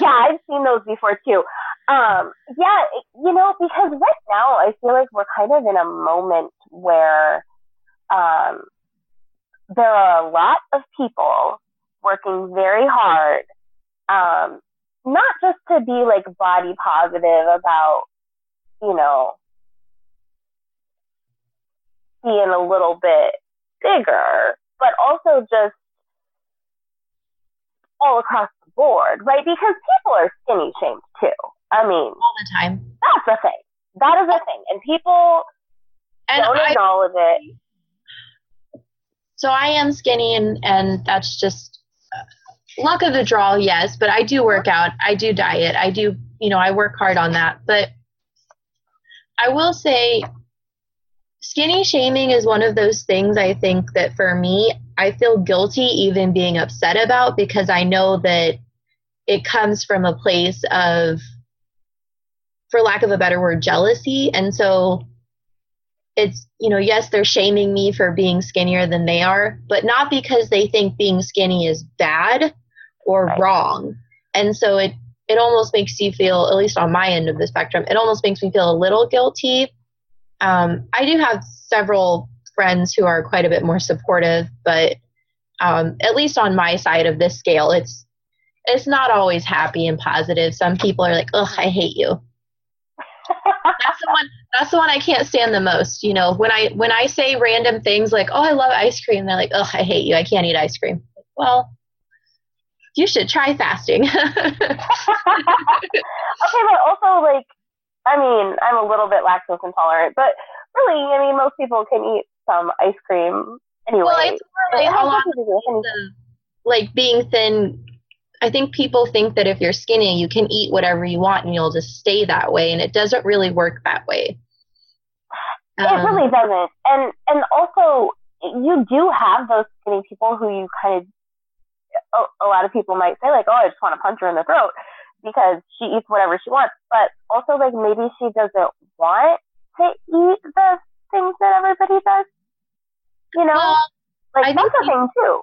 Yeah i've seen those before too. Um, yeah you know because right now i feel like we're kind of in a moment where um, there are a lot of people working very hard, um, not just to be like body positive about, you know, being a little bit bigger, but also just all across the board, right? Because people are skinny shamed too. I mean, all the time. That's the thing. That is the thing, and people and don't I, acknowledge it. So I am skinny, and and that's just uh, luck of the draw, yes. But I do work out. I do diet. I do, you know, I work hard on that. But I will say, skinny shaming is one of those things. I think that for me, I feel guilty even being upset about because I know that it comes from a place of, for lack of a better word, jealousy, and so it's you know yes they're shaming me for being skinnier than they are but not because they think being skinny is bad or right. wrong and so it it almost makes you feel at least on my end of the spectrum it almost makes me feel a little guilty um, i do have several friends who are quite a bit more supportive but um, at least on my side of this scale it's it's not always happy and positive some people are like ugh i hate you that's the one that's the one I can't stand the most. You know, when I when I say random things like, "Oh, I love ice cream," they're like, "Oh, I hate you. I can't eat ice cream." Well, you should try fasting. okay, but also like, I mean, I'm a little bit lactose intolerant, but really, I mean, most people can eat some ice cream anyway. Well, it's really a lot of, like being thin I think people think that if you're skinny, you can eat whatever you want and you'll just stay that way, and it doesn't really work that way. Um, it really doesn't, and and also you do have those skinny people who you kind of a, a lot of people might say like, oh, I just want to punch her in the throat because she eats whatever she wants, but also like maybe she doesn't want to eat the things that everybody does. You know, well, like I that's a thing too.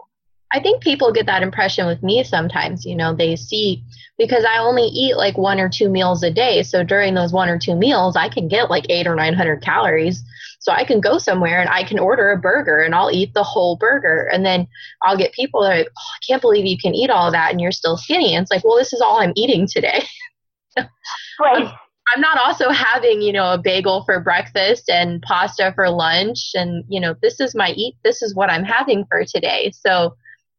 I think people get that impression with me sometimes. You know, they see because I only eat like one or two meals a day. So during those one or two meals, I can get like eight or 900 calories. So I can go somewhere and I can order a burger and I'll eat the whole burger. And then I'll get people that are like, oh, I can't believe you can eat all that and you're still skinny. And it's like, well, this is all I'm eating today. right. I'm not also having, you know, a bagel for breakfast and pasta for lunch. And, you know, this is my eat, this is what I'm having for today. So,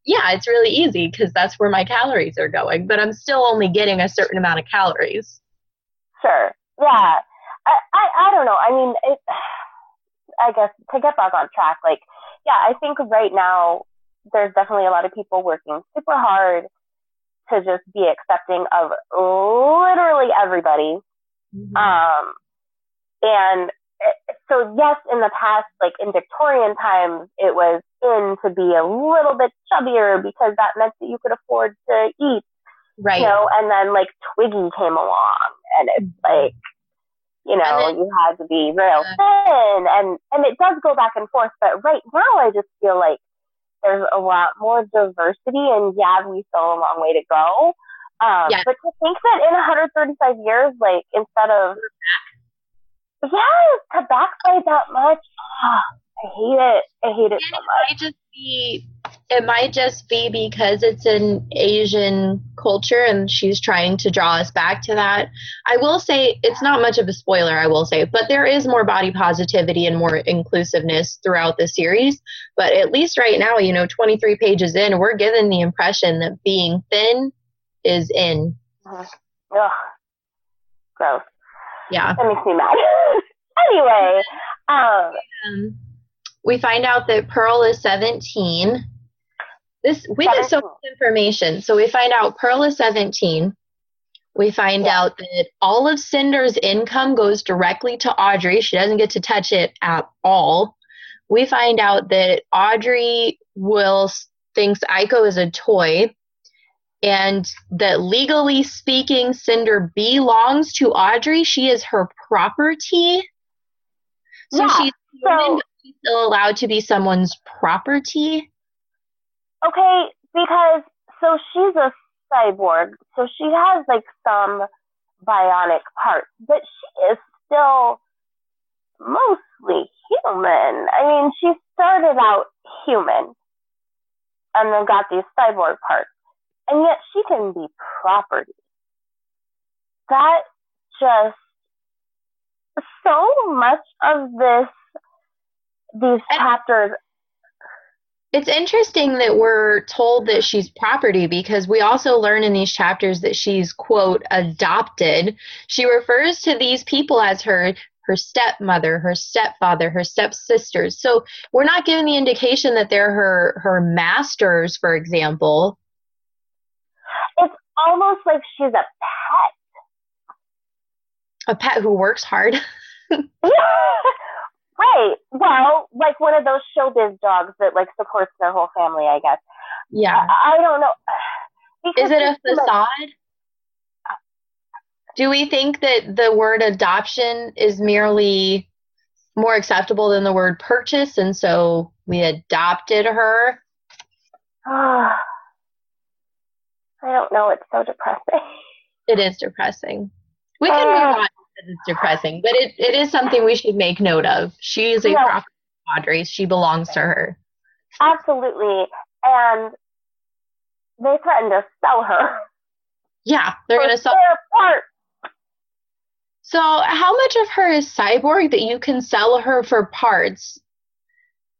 yeah, it's really easy because that's where my calories are going, but I'm still only getting a certain amount of calories. Sure. Yeah. I, I, I don't know. I mean, it, I guess to get back on track, like, yeah, I think right now there's definitely a lot of people working super hard to just be accepting of literally everybody. Mm-hmm. Um, and so yes, in the past, like in Victorian times, it was in to be a little bit chubbier because that meant that you could afford to eat. Right. You know, and then like Twiggy came along and it's mm-hmm. like, you know, then, you had to be real uh, thin and, and it does go back and forth. But right now I just feel like there's a lot more diversity and yeah, we still have a long way to go. Um, yeah. but to think that in 135 years, like instead of Yes, to backslide that much. Oh, I hate it. I hate it so much. It might just be it might just be because it's an Asian culture and she's trying to draw us back to that. I will say it's not much of a spoiler, I will say, but there is more body positivity and more inclusiveness throughout the series. But at least right now, you know, 23 pages in, we're given the impression that being thin is in. Ugh. Gross. Yeah. That makes me mad. anyway, um, um, we find out that Pearl is 17. This we 17. get so much information. So we find out Pearl is 17. We find yeah. out that all of Cinder's income goes directly to Adri. She doesn't get to touch it at all. We find out that Adri will thinks Aiko is a toy and that legally speaking, Cinder belongs to Adri. She is her property. So yeah, she's, so, she's still allowed to be someone's property. Okay, because so she's a cyborg, so she has like some bionic parts, but she is still mostly human. I mean, she started out human and then got these cyborg parts and yet she can be property. That just so much of this these chapters it's interesting that we're told that she's property because we also learn in these chapters that she's quote adopted. She refers to these people as her her stepmother her stepfather her stepsisters. So we're not given the indication that they're her her masters for example it's almost like she's a pet. A pet who works hard. right. Well, like one of those showbiz dogs that like supports their whole family, I guess. Yeah. I, I don't know. Because Is it a facade? Do we think that the word adoption is merely more acceptable than the word purchase, and so we adopted her? I don't know. It's so depressing. It is depressing. We can uh, move on because it's depressing, but it, it is something we should make note of. She is a no, property of Adri's. She belongs to her. Absolutely. And they threatened to sell her. Yeah, they're going to sell her part. So, how much of her is cyborg that you can sell her for parts?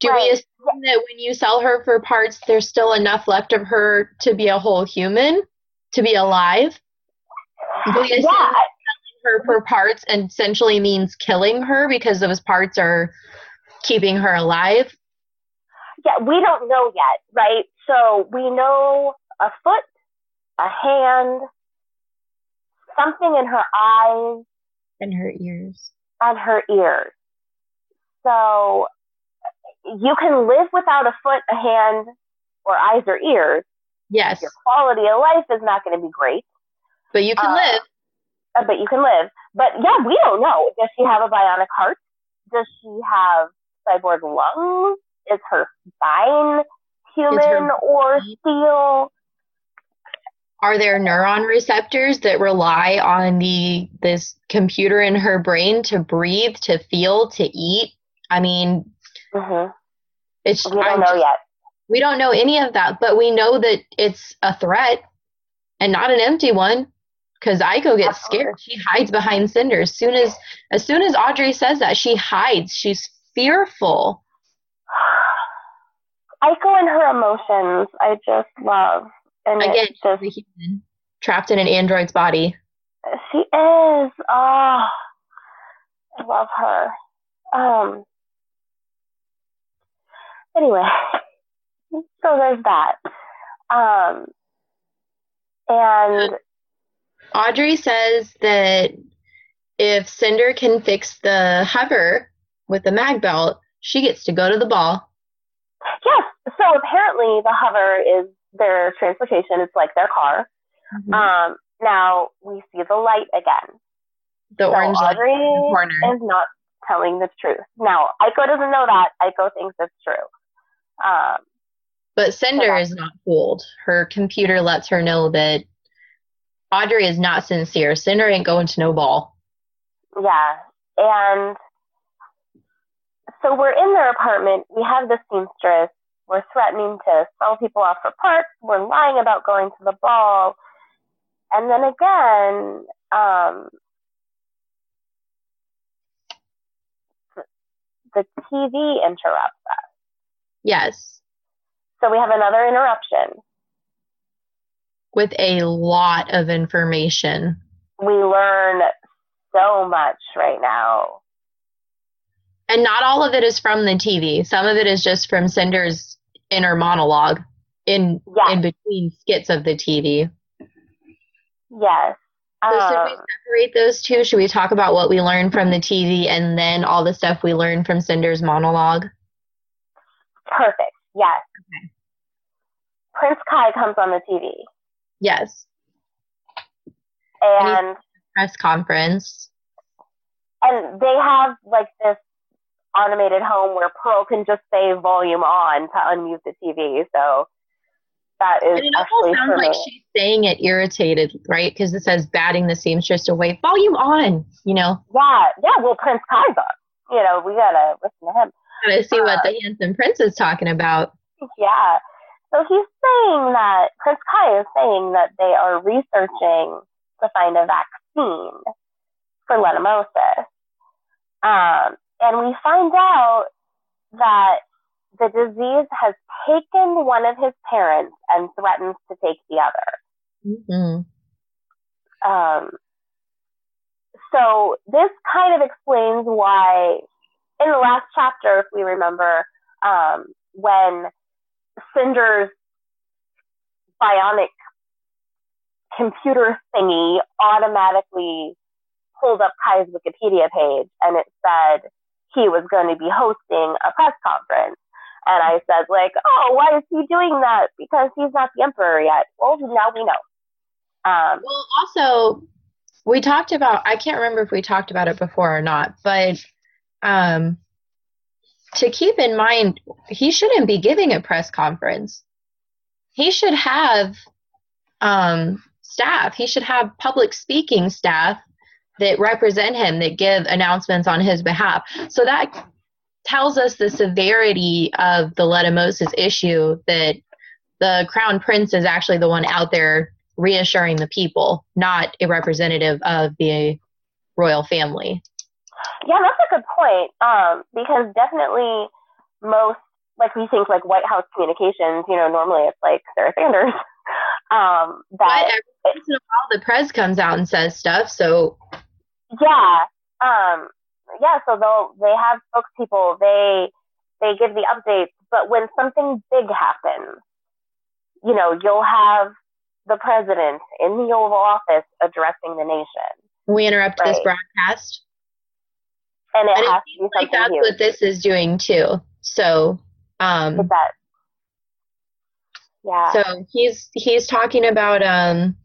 Do right. we assume that when you sell her for parts, there's still enough left of her to be a whole human, to be alive? Do we assume yeah. selling her for parts essentially means killing her because those parts are keeping her alive? Yeah, we don't know yet, right? So we know a foot, a hand, something in her eyes, and her ears. And her ears. So you can live without a foot, a hand, or eyes or ears. Yes. Your quality of life is not going to be great. But you can uh, live. Uh, but you can live. But yeah, we don't know. Does she have a bionic heart? Does she have cyborg lungs? Is her spine human her or steel? Are there neuron receptors that rely on the this computer in her brain to breathe, to feel, to eat? I mean, Mm-hmm. It's we don't know yet. We don't know any of that, but we know that it's a threat and not an empty one. Because Aiko gets Absolutely. scared. She hides behind Cinder. As soon as as soon as Adri says that, she hides. She's fearful. Aiko and her emotions, I just love. And again, she's a human trapped in an android's body. She is. Oh, I love her. Um, Anyway, so there's that. Um, and Adri says that if Cinder can fix the hover with the mag belt, she gets to go to the ball. Yes. So apparently the hover is their transportation. It's like their car. Mm-hmm. Um, now we see the light again. The so orange light Adri in the corner. is not telling the truth. Now Aiko doesn't know that. Aiko thinks it's true. Um, But Cinder is not fooled. Her computer lets her know that Adri is not sincere. Cinder ain't going to no ball. Yeah. And so we're in their apartment. We have the seamstress. We're threatening to sell people off for parts. We're lying about going to the ball. And then again, um, the, the TV interrupts us. Yes, So we have another interruption. with a lot of information. We learn so much right now. And not all of it is from the TV. Some of it is just from Cinder's inner monologue in Yeah. in between skits of the TV. Yes. So should we Um, separate those two? Should we talk about what we learned from the TV and then all the stuff we learned from Cinder's monologue? Perfect. Yes. Okay. Prince Kai comes on the TV. Yes. and Press conference. and they have like this automated home where Pearl can just say volume on to unmute the TV. So that is And it almost sounds like she's saying it irritated, right? Because it says batting the seamstress away. Volume on, you know. yeah, yeah. Well, Prince Kai's on. You know, we gotta listen to him. Gotta see what Uh, the handsome prince is talking about. Yeah. So he's saying that Prince Kai is saying that they are researching to find a vaccine for letumosis. Um, and we find out that the disease has taken one of his parents and threatens to take the other. hmm Um, so this kind of explains why, in the last chapter, if we remember, um, when Cinder's bionic computer thingy automatically pulled up Kai's Wikipedia page and it said he was going to be hosting a press conference. And I said, like, oh, why is he doing that? Because he's not the emperor yet. Well, now we know. Um, Well, also, we talked about, I can't remember if we talked about it before or not, but um, to keep in mind, he shouldn't be giving a press conference. He should have um, staff, he should have public speaking staff that represent him, that give announcements on his behalf. So that tells us the severity of the Letumosis issue that the crown prince is actually the one out there reassuring the people, not a representative of the royal family. Yeah, that's a good point. Um, because definitely most, like we think like White House communications, you know, normally it's like Sarah Sanders. um, But that, every once in a while, the press comes out and says stuff. So yeah, um, yeah, so they'll, they have spokespeople, they, they give the updates, but when something big happens, you know, you'll have the president in the Oval Office addressing the nation. we interrupt this broadcast. And it And it has to be seems like that's huge. what this is doing too. So, um, yeah. So he's he's talking about um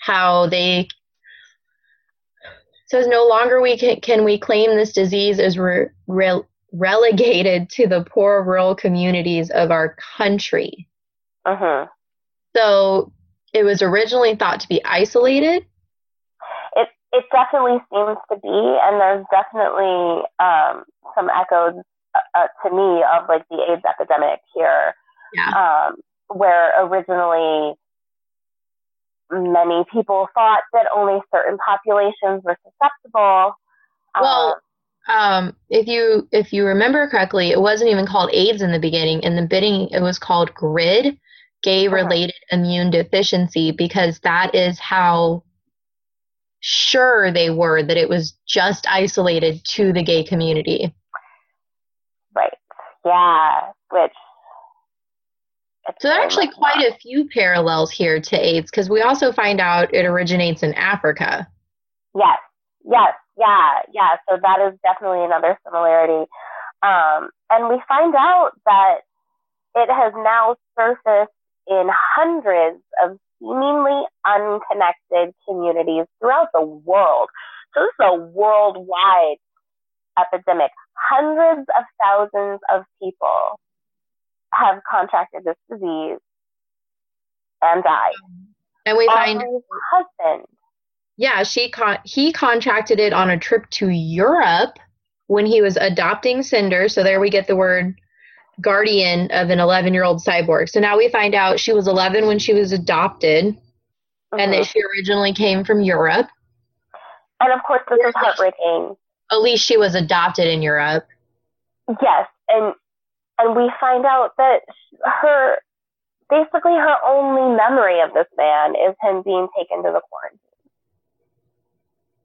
how they says no longer we can, can we claim this disease is re, re, relegated to the poor rural communities of our country. Uh-huh. So it was originally thought to be isolated. It it definitely seems to be, and there's definitely um, some echoes uh, uh, to me of like the AIDS epidemic here, Yeah. um, where originally many people thought that only certain populations were susceptible. Well, Um, um, if you if you remember correctly, it wasn't even called AIDS in the beginning. In the beginning, it was called GRID, gay related immune deficiency, because that is how sure they were that it was just isolated to the gay community. right, yeah, which So there are actually quite a few parallels here to AIDS because we also find out it originates in Africa. Yes, yes, yeah, yeah. So that is definitely another similarity. Um, and we find out that it has now surfaced in hundreds of seemingly unconnected communities throughout the world. So this is a worldwide epidemic. Hundreds of thousands of people have contracted this disease and died. And we find Adri's husband. Yeah, she con- he contracted it on a trip to Europe when he was adopting Cinder. So there we get the word guardian of an 11 year old cyborg. So now we find out she was 11 when she was adopted and that uh-huh. she originally came from Europe. And of course, this is heartbreaking. At least she was adopted in Europe. Yes, and and we find out that her basically her only memory of this man is him being taken to the quarantine.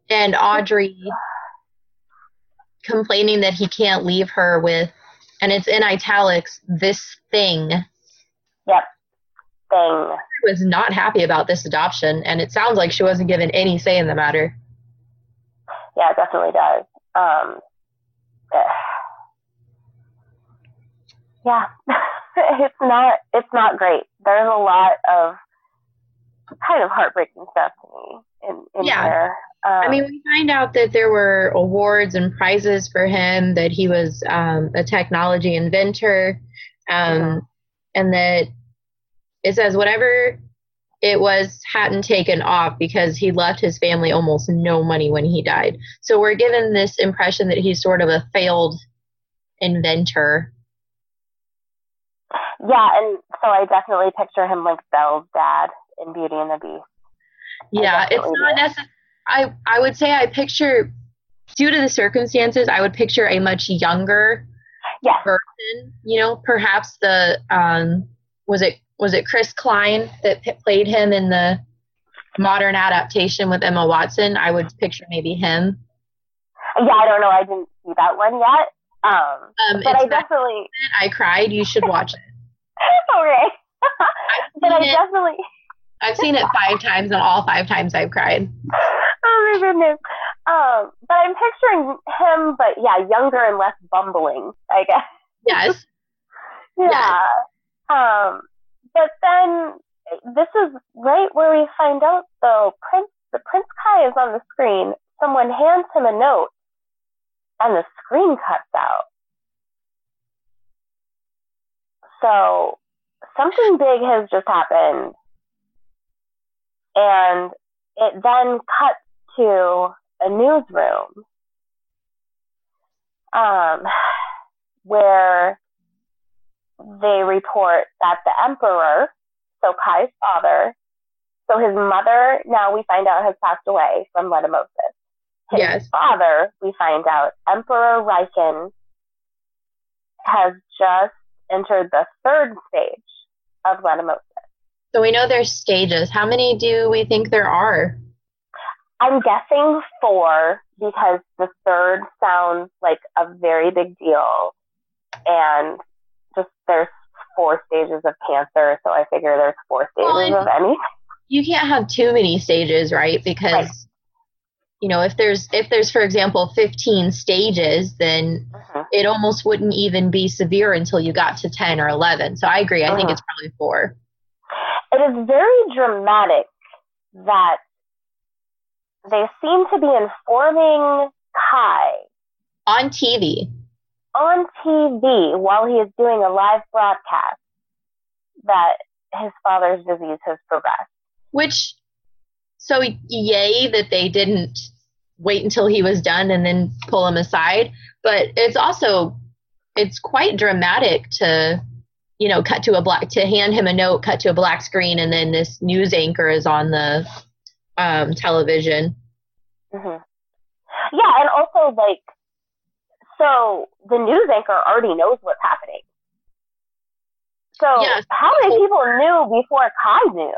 And Adri complaining that he can't leave her with, and it's in italics, this thing. Yep, thing. was not happy about this adoption, and it sounds like she wasn't given any say in the matter. Yeah, it definitely does. Um, yeah, it's not it's not great. There's a lot of kind of heartbreaking stuff to me in, in Yeah. here. Um, I mean, we find out that there were awards and prizes for him, that he was um, a technology inventor, um, and that it says whatever it was hadn't taken off because he left his family almost no money when he died. So we're given this impression that he's sort of a failed inventor. yeah, and so I definitely picture him like Belle's dad in Beauty and the Beast. Yeah, it's not necessary. I I would say I picture, due to the circumstances, I would picture a much younger Yes, person. You know, perhaps the um was it was it Chris Klein that p- played him in the modern adaptation with Emma Watson? I would picture maybe him. yeah, I don't know. I didn't see that one yet. Um, Um, but I definitely I cried. You should watch it. okay. but I definitely I've seen it five times, and all five times I've cried. oh my goodness. Um, but I'm picturing him, but yeah, younger and less bumbling, I guess. Yes. Yeah. Um, but then this is right where we find out though Prince the Prince Kai is on the screen. Someone hands him a note and the screen cuts out. So something big has just happened. And it then cuts to a newsroom um, where they report that the emperor, so Kai's father, so his mother now we find out has passed away from letumosis. His Yes. father, we find out, Emperor Rikan, has just entered the third stage of letumosis. So we know there's stages. How many do we think there are? I'm guessing four because the third sounds like a very big deal. And just there's four stages of cancer, so I figure there's four stages Well, of any. you can't have too many stages, right? Because Right. you know, if there's if there's for example 15 stages, then Mhm. it almost wouldn't even be severe until you got to 10 or 11. So I agree. I think Mhm. it's probably 4. It is very dramatic that they seem to be informing Kai On TV. on TV while he is doing a live broadcast that his father's disease has progressed. Which so yay that they didn't wait until he was done and then pull him aside, but it's also it's quite dramatic to you know cut to a black to hand him a note cut to a black screen and then this news anchor is on the um, television hmm Yeah, and also like, so the news anchor already knows what's happening. So Yes. how many people knew before Kai knew?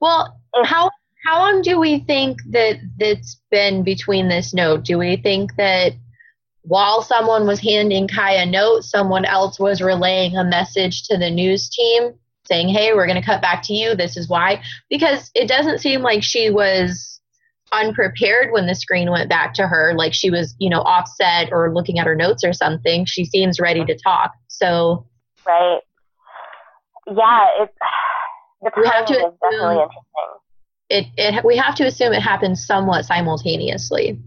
well If- how how long do we think that that's been between this note do we think that while someone was handing Kai a note, someone else was relaying a message to the news team saying, hey, we're going to cut back to you. This is why. Because it doesn't seem like she was unprepared when the screen went back to her, like she was, you know, offset or looking at her notes or something. She seems ready to talk. So, right. Yeah, it's the we have to definitely interesting. it, it we have to assume it happens somewhat simultaneously.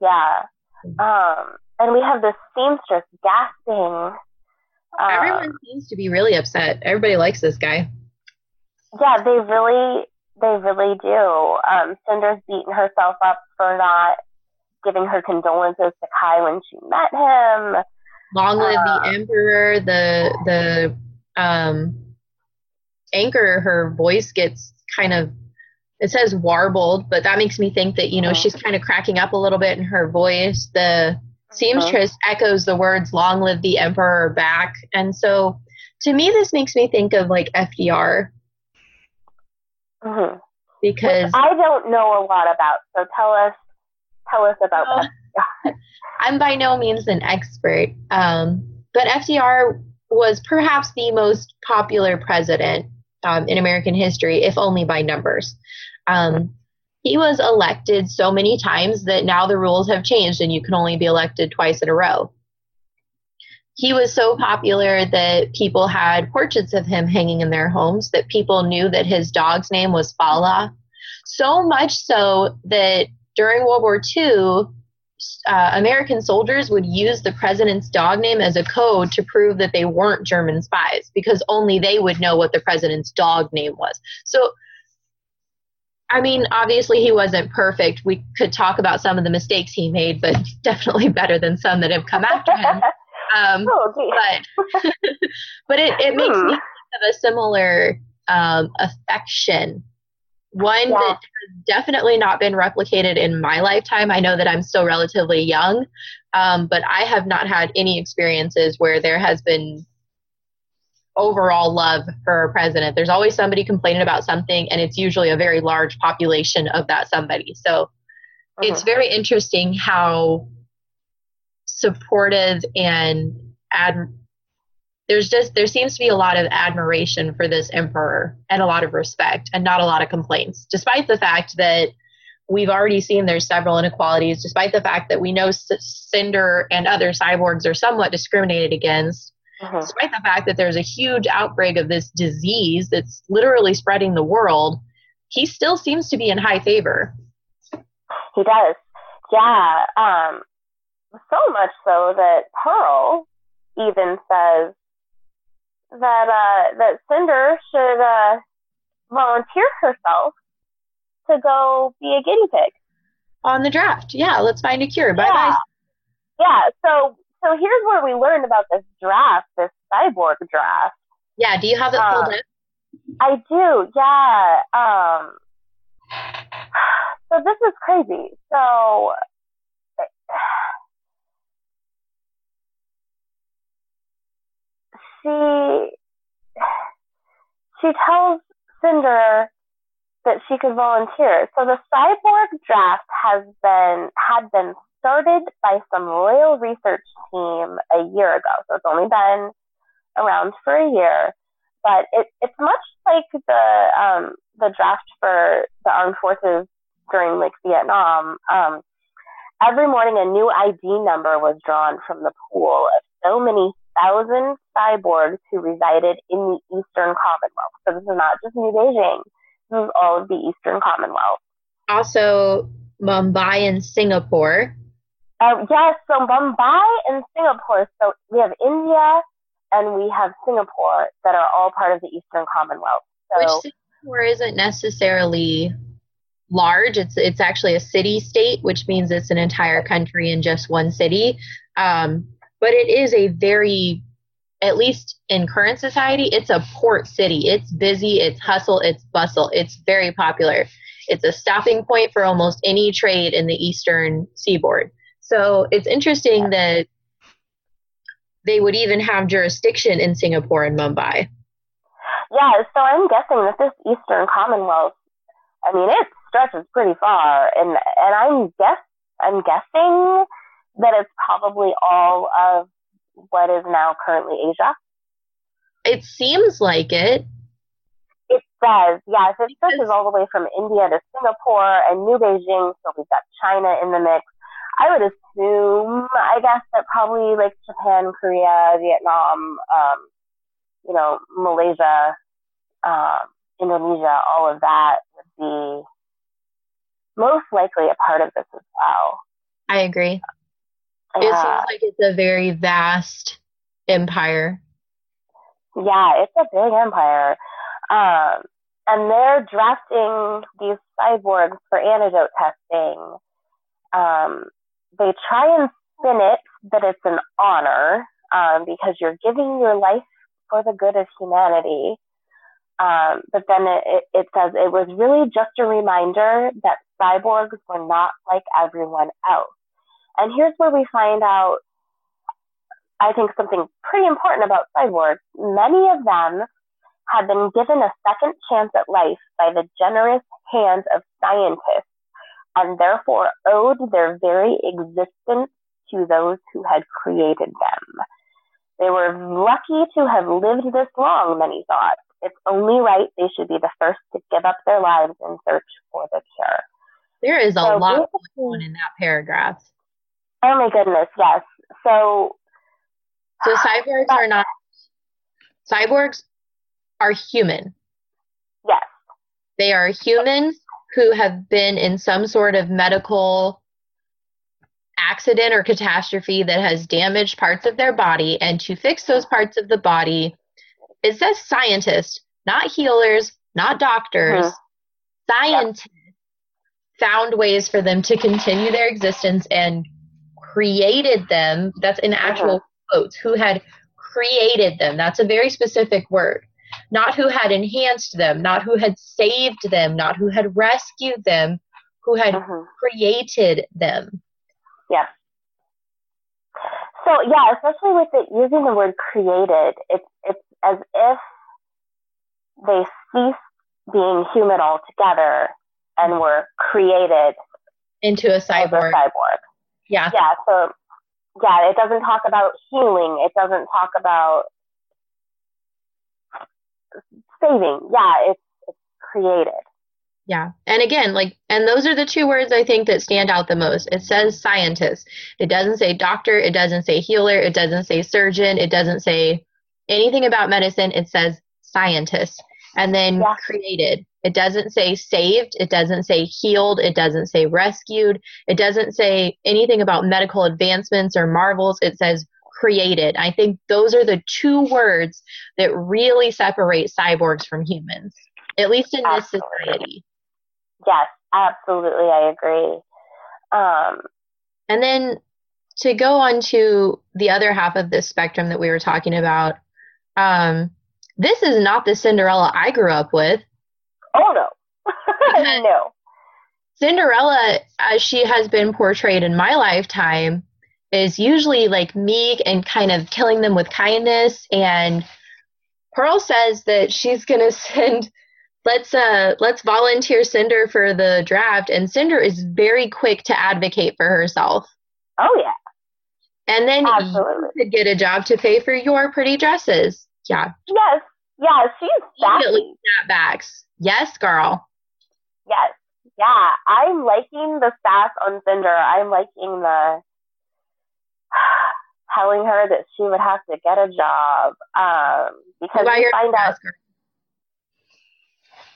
Yeah. Um, and we have this seamstress gasping. Um, Everyone seems to be really upset. Everybody likes this guy. Yeah, they really, they really do. Um, Cinder's beaten herself up for not giving her condolences to Kai when she met him. Long live Uh, the emperor. The the um, anchor. Her voice gets kind of. It says warbled, but that makes me think that you know Mhm. she's kind of cracking up a little bit in her voice. The seamstress echoes the words "Long live the emperor" back, and so to me this makes me think of like FDR hmm because I don't know a lot about. So tell us, tell us about Oh. that. I'm by no means an expert, um, but FDR was perhaps the most popular president um, in American history, if only by numbers. Um, he was elected so many times that now the rules have changed and you can only be elected twice in a row. He was so popular that people had portraits of him hanging in their homes, that people knew that his dog's name was Fala. So much so that during World War II, uh, American soldiers would use the president's dog name as a code to prove that they weren't German spies because only they would know what the president's dog name was. So, I mean, obviously he wasn't perfect. We could talk about some of the mistakes he made, but definitely better than some that have come after him. Um, oh, but but it, it makes Hmm. me think of a similar um, affection. One Yeah. that has definitely not been replicated in my lifetime. I know that I'm still relatively young, um, but I have not had any experiences where there has been overall love for a president. There's always somebody complaining about something, and it's usually a very large population of that somebody. So it's Mhm. very interesting how supportive and ad there's just there seems to be a lot of admiration for this emperor and a lot of respect and not a lot of complaints despite the fact that we've already seen there's several inequalities despite the fact that we know cinder and other cyborgs are somewhat discriminated against Mhm. despite the fact that there's a huge outbreak of this disease that's literally spreading the world he still seems to be in high favor He does. Yeah. Um, so much so that Pearl even says that uh, that Cinder should uh, volunteer herself to go be a guinea pig. on the draft yeah let's find a cure bye bye Yeah. Yeah. So so here's where we learned about this draft, this cyborg draft. yeah do you have it Uh, pulled up I do, yeah. Um, so this is crazy. So she she tells Cinder that she could volunteer. So the cyborg draft has been had been started by some royal research team a year ago. So it's only been around for a year but it, it's much like the um, the draft for the armed forces during like Vietnam. Um, every morning, a new ID number was drawn from the pool of so many thousand cyborgs who resided in the Eastern Commonwealth. So this is not just New Beijing; this is all of the Eastern Commonwealth. also Mumbai and Singapore. Uh, yes, so Mumbai and Singapore. So we have India and we have Singapore that are all part of the Eastern Commonwealth. So which Singapore isn't necessarily large. It's it's actually a city state, which means it's an entire country in just one city. Um, but it is a very, at least in current society, it's a port city. It's busy, it's hustle, it's bustle. It's very popular. It's a stopping point for almost any trade in the eastern seaboard. So it's interesting that they would even have jurisdiction in Singapore and Mumbai. Yeah, so I'm guessing that this Eastern Commonwealth, I mean, it stretches pretty far, and and I'm guess I'm guessing that it's probably all of what is now currently Asia. It seems like it. It does, yes. It stretches all the way from India to Singapore and New Beijing, so we've got China in the mix. I would assume, I guess, that probably like Japan, Korea, Vietnam, um, you know, Malaysia, um, Indonesia, all of that would be most likely a part of this as well. I agree. It seems like it's a very vast empire. Yeah, it's a big empire. Um, and they're drafting these cyborgs for antidote testing. Um, they try and spin it that it's an honor um, because you're giving your life for the good of humanity. Um, but then it, it says it was really just a reminder that cyborgs were not like everyone else. And here's where we find out, I think, something pretty important about cyborgs. Many of them have been given a second chance at life by the generous hands of scientists and therefore owed their very existence to those who had created them. They were lucky to have lived this long, many thought. It's only right they should be the first to give up their lives in search for the cure. There is a so lot going on in that paragraph. Oh my goodness, yes. So So cyborgs uh, are not cyborgs are human. Yes. They are humans who have been in some sort of medical accident or catastrophe that has damaged parts of their body and to fix those parts of the body it says scientists not healers not doctors uh-huh. scientists yep. found ways for them to continue their existence and created them that's in actual uh-huh. quotes who had created them that's a very specific word not who had enhanced them not who had saved them not who had rescued them who had uh-huh. created them yeah. So yeah, especially with it using the word created, it's it's as if they ceased being human altogether and were created into a cyborg. A cyborg. Yeah. Yeah. So yeah, it doesn't talk about healing. It doesn't talk about saving. Yeah, it's it's created. Yeah. And again, like, and those are the two words I think that stand out the most. It says scientist. It doesn't say doctor. It doesn't say healer. It doesn't say surgeon. It doesn't say anything about medicine. It says scientist. And then yeah. created. It doesn't say saved. It doesn't say healed. It doesn't say rescued. It doesn't say anything about medical advancements or marvels. It says created. I think those are the two words that really separate cyborgs from humans, at least in Absolutely. this society. Yes, absolutely. I agree. Um, and then to go on to the other half of this spectrum that we were talking about, um, this is not the Cinderella I grew up with. Oh, no. no. Cinderella, as she has been portrayed in my lifetime, is usually like meek and kind of killing them with kindness. And Pearl says that she's to send let's uh let's volunteer Cinder for the draft and Cinder is very quick to advocate for herself. Oh yeah. And then Absolutely. you could get a job to pay for your pretty dresses. Yeah. Yes. Yeah, she's sassy. Snapbacks. Yes, girl. Yes. Yeah. I'm liking the sass on Cinder. I'm liking the telling her that she would have to get a job. Um because we find out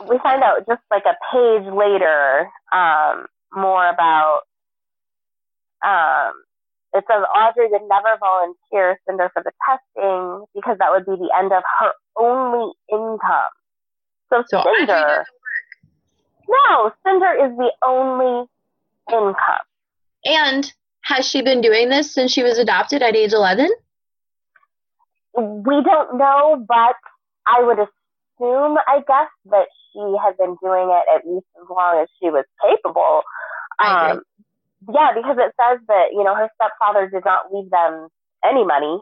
we find out just like a page later um, more about. Um, it says Adri would never volunteer Cinder for the testing because that would be the end of her only income. So, so Cinder. No, Cinder is the only income. And has she been doing this since she was adopted at age 11? We don't know, but I would assume, I guess, that she had been doing it at least as long as she was capable. Um, yeah, because it says that, you know, her stepfather did not leave them any money.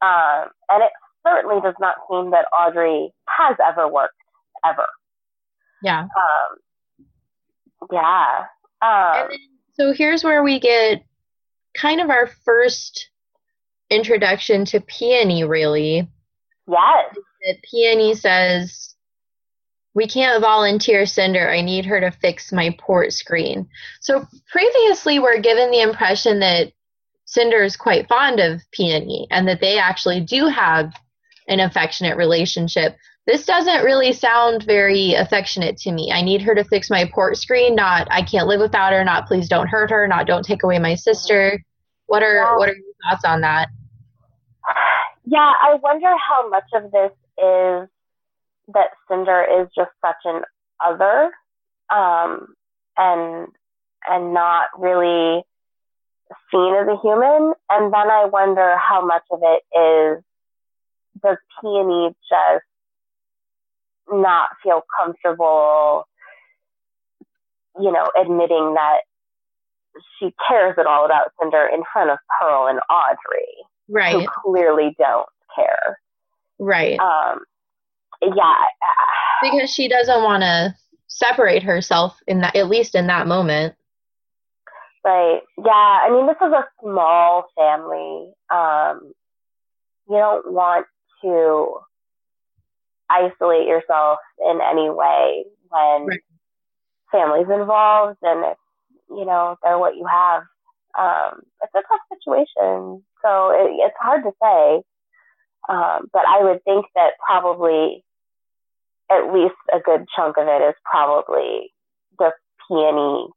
Um, and it certainly does not seem that Adri has ever worked, ever. Yeah. Um, yeah. Um, then, so here's where we get kind of our first introduction to Peony, really. Yes. Peony says, We can't volunteer Cinder. I need her to fix my port screen. So previously, we're given the impression that Cinder is quite fond of Peony and that they actually do have an affectionate relationship. This doesn't really sound very affectionate to me. I need her to fix my port screen, not I can't live without her, not please don't hurt her, not don't take away my sister. What are Yeah. what are your thoughts on that? Yeah, I wonder how much of this is that Cinder is just such an other, um, and and not really seen as a human. And then I wonder how much of it is does Peony just not feel comfortable, you know, admitting that she cares at all about Cinder in front of Pearl and Adri Right, who clearly don't care. right. Um, yeah, because she doesn't want to separate herself in that at least in that moment. right. Yeah, I mean, this is a small family. Um, you don't want to isolate yourself in any way when Right. family's involved and if, you know, they're what you have. Um, it's a tough situation. So it, it's hard to say. Um, but I would think that probably at least a good chunk of it is probably the peony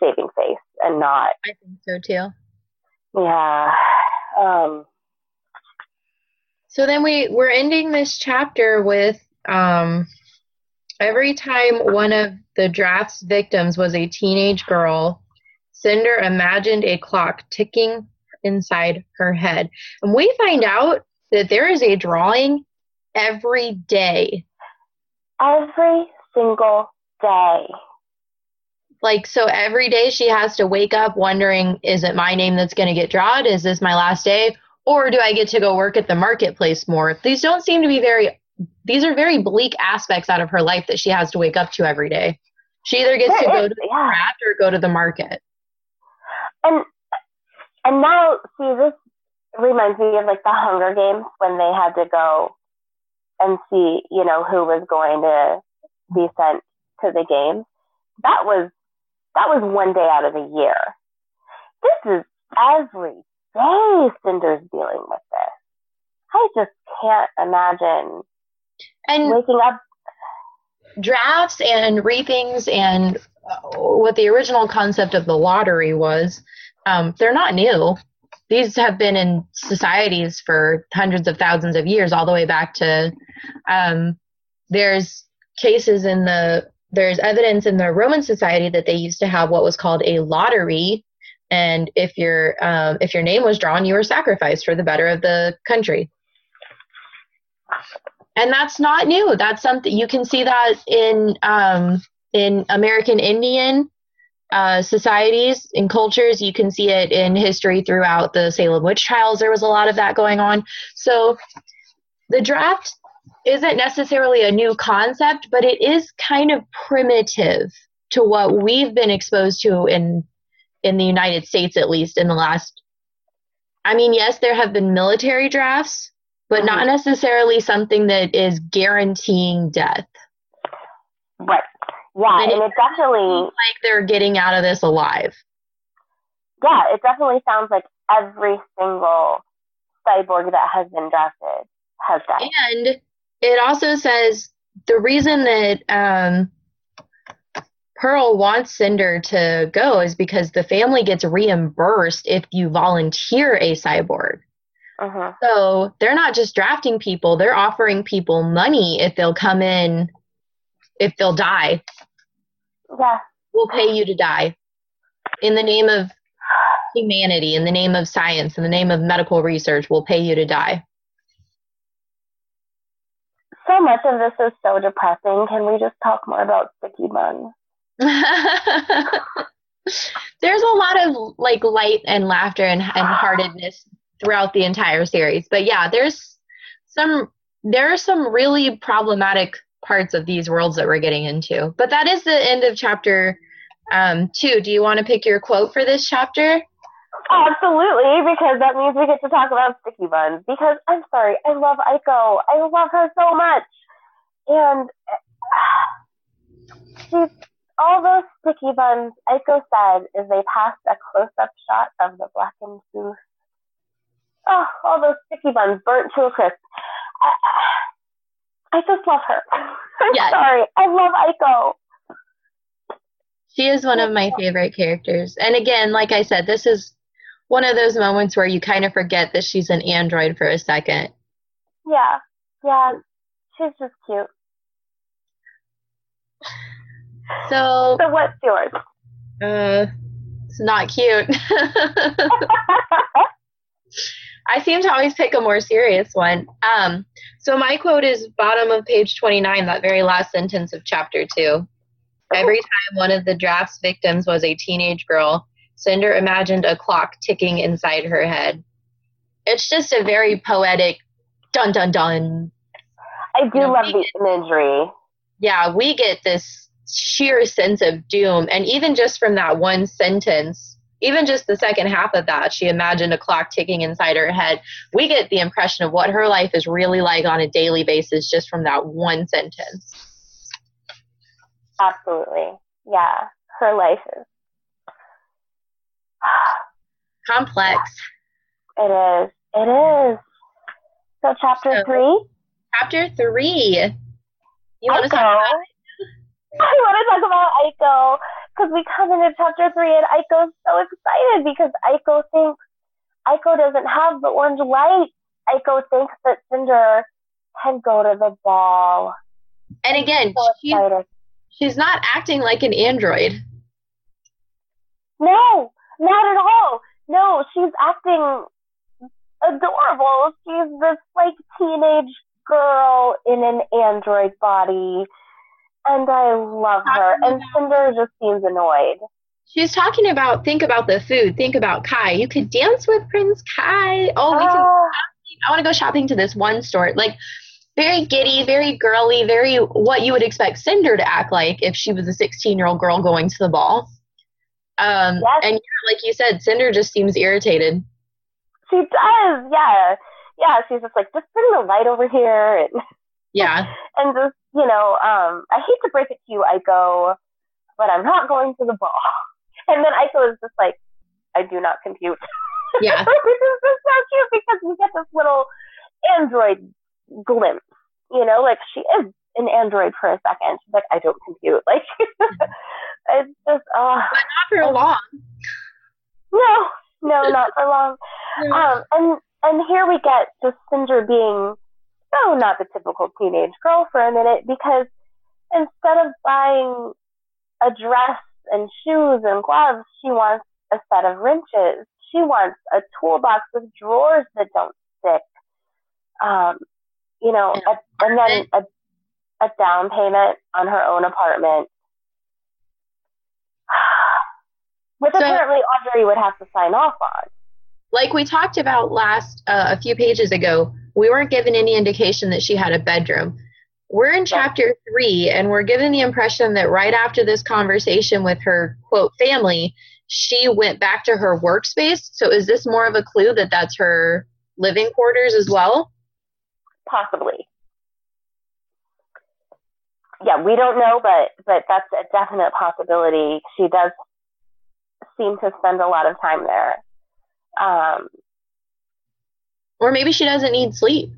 saving face and not, I think so too. yeah. Um, So then we we're ending this chapter with um every time one of the draft's victims was a teenage girl, Cinder imagined a clock ticking inside her head. And we find out that there is a drawing every day. every single day. Like so every day she has to wake up wondering is it my name that's going to get drawn? Is this my last day? Or do I get to go work at the marketplace more? These don't seem to be very these are very bleak aspects out of her life that she has to wake up to every day. She either gets to There go to the yeah. craft or go to the market. And and now see this reminds me of like the Hunger Games when they had to go and see, you know, who was going to be sent to the games. That was that was one day out of the year. This is every day Cinder's dealing with this. I just can't imagine And waking up drafts and reapings and uh, what the original concept of the lottery was, um, they're not new. These have been in societies for hundreds of thousands of years, all the way back to um, there's cases in the there's evidence in the Roman society that they used to have what was called a lottery, and if your um, if your name was drawn, you were sacrificed for the better of the country and that's not new. That's something you can see that in um, in American Indian uh, societies and cultures. You can see it in history throughout the Salem witch trials. There was a lot of that going on. So the draft isn't necessarily a new concept, but it is kind of primitive to what we've been exposed to in in the United States, at least in the last. I mean, yes, there have been military drafts, but not necessarily something that is guaranteeing death. right. Yeah, And and it definitely Like they're getting out of this alive. yeah, it definitely sounds like every single cyborg that has been drafted has died. And it also says the reason that um, Pearl wants Cinder to go is because the family gets reimbursed if you volunteer a cyborg. hmm So they're not just drafting people, they're offering people money if they'll come in, if they'll die. Yeah, We'll pay you to die in the name of humanity, in the name of science, in the name of medical research. We'll pay you to die. so much of this is so depressing. Can we just talk more about sticky buns? There's a lot of like light and laughter and, and heartedness throughout the entire series. But yeah, there's some there are some really problematic parts of these worlds that we're getting into. But that is the end of chapter um, two. Do you want to pick your quote for this chapter? Absolutely, because that means we get to talk about sticky buns. Because I'm sorry, I love Aiko. I love her so much, and she's all those sticky buns. Eiko said as they passed a close-up shot of the blackened goose. Oh, all those sticky buns burnt to a crisp. I, I just love her. I'm sorry, I love Eiko. She is one of my favorite characters. And again, like I said, this is one of those moments where you kind of forget that she's an android for a second. Yeah, yeah, she's just cute. So, So what's yours? uh, it's not cute. I seem to always pick a more serious one. Um, so my quote is bottom of page 29, that very last sentence of chapter two. Every time one of the draft's victims was a teenage girl, Cinder imagined a clock ticking inside her head. It's just a very poetic dun dun dun. I do You know, love the imagery. Yeah, we get this sheer sense of doom. And even just from that one sentence, even just the second half of that, she imagined a clock ticking inside her head. We get the impression of what her life is really like on a daily basis just from that one sentence. Absolutely. Yeah, her life is. Complex. It is. It is. So chapter So- three. Chapter three. You want to talk about I want to talk about Aiko because we come into chapter three and Aiko's so excited because Aiko thinks Aiko doesn't have the orange light. Aiko thinks that Cinder can go to the ball. And again, So excited. she's not acting like an android. No, not at all. No, she's acting adorable. She's this like teenage girl in an android body. And I love her. And Cinder just seems annoyed. She's talking about think about the food, think about Kai. You could dance with Prince Kai. Oh, we can Ah, I want to go shopping to this one store. Like very giddy, very girly, very what you would expect Cinder to act like if she was a 16 year old girl going to the ball. Um, Yes. And like you said, Cinder just seems irritated. she does, yeah. Yeah, she's just like, just bring the light over here and Yeah. and just, you know, um, I hate to break it to you, Aiko, but I'm not going to the ball. And then Aiko is just like, I do not compute. Yeah. Which is just so cute because we get this little android glimpse, you know, like she is an android for a second. She's like, I don't compute. Like, it's just, oh, But not for long. no, no, not for long. Um, and and here we get just Cinder being so not the typical teenage girl for a minute because instead of buying a dress and shoes and gloves, she wants a set of wrenches. She wants a toolbox with drawers that don't stick. Um, you know, And a, and then a, a down payment on her own apartment. Which So- apparently Adri would have to sign off on. Like we talked about last uh, a few pages ago, we weren't given any indication that she had a bedroom. We're in chapter three, and we're given the impression that right after this conversation with her quote family, she went back to her workspace. So is this more of a clue that that's her living quarters as well? Possibly. Yeah, we don't know, but but that's a definite possibility. She does seem to spend a lot of time there. Um, Or maybe she doesn't need sleep.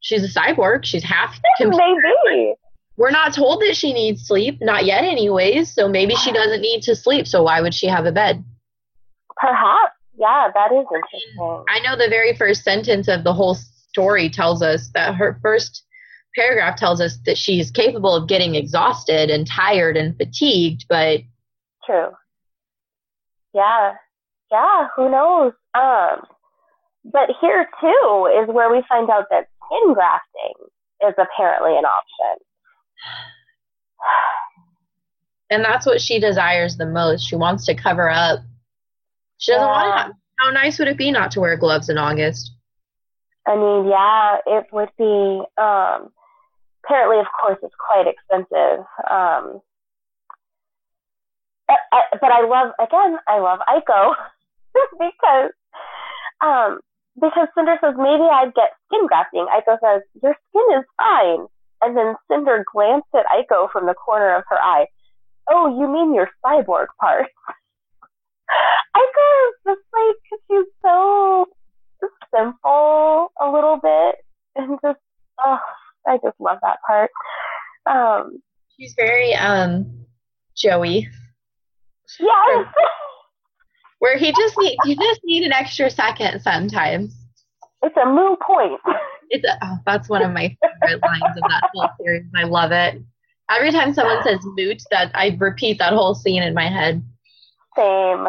She's a cyborg. She's half. computer. maybe. We're not told that she needs sleep, not yet, anyways. So maybe she doesn't need to sleep. So why would she have a bed? Perhaps. Yeah, that is interesting. I know the very first sentence of the whole story tells us that her first paragraph tells us that she's capable of getting exhausted and tired and fatigued, but True. Yeah. Yeah, who knows? Um, but here too is where we find out that skin grafting is apparently an option. and that's what she desires the most. She wants to cover up. She doesn't want to have. How nice would it be not to wear gloves in August? I mean, yeah, it would be. Um, apparently, of course, it's quite expensive. Um, I, I, but I love, again, I love Aiko. because um because Cinder says maybe I'd get skin grafting. Iko says your skin is fine, and then Cinder glanced at Iko from the corner of her eye. Oh, you mean your cyborg part? Iko is just like she's so simple a little bit, and just oh, I just love that part. Um, She's very um Joey. yes. Where he just need you just need an extra second sometimes. It's a moot point. It's a, oh, that's one of my favorite lines of that whole series. I love it. Every time someone says moot, that I repeat that whole scene in my head. Same.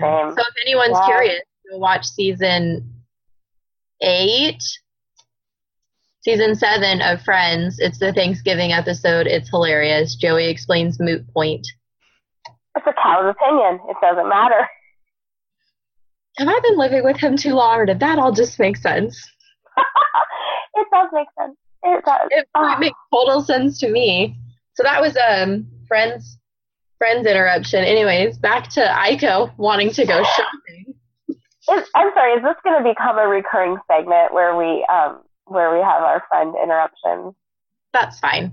Same. So if anyone's Yeah. curious, go watch season eight, season seven of Friends. It's the Thanksgiving episode. It's hilarious. Joey explains moot point. It's a cow's opinion. It doesn't matter. Have I been living with him too long, or did that all just make sense? it does make sense. It does. It, it makes total sense to me. So that was um Friends Friends interruption. Anyways, back to Aiko wanting to go shopping. I'm sorry. Is this going to become a recurring segment where we um where we have our friend interruptions? That's fine.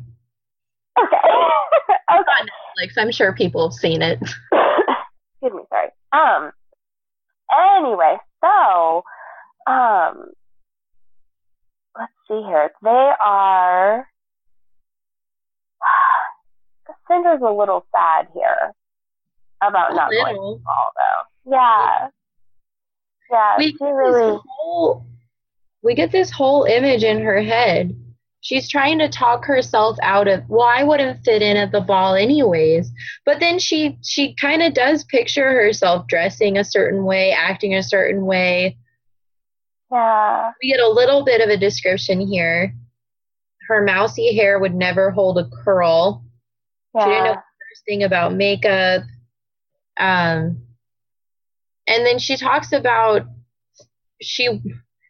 Okay. okay. Like I'm sure people have seen it. Excuse me. Sorry. Um. Anyway, so um, let's see here. They are. Cinder's a little sad here about not going to Little. the ball, though. Yeah. Yeah. we she get this really. whole we get this whole image in her head. She's trying to talk herself out of well, I wouldn't fit in at the ball anyways. But then she she kind of does picture herself dressing a certain way, acting a certain way. Yeah. We get a little bit of a description here. Her mousy hair would never hold a curl. She didn't know Yeah. the first thing about makeup. Um, and then she talks about she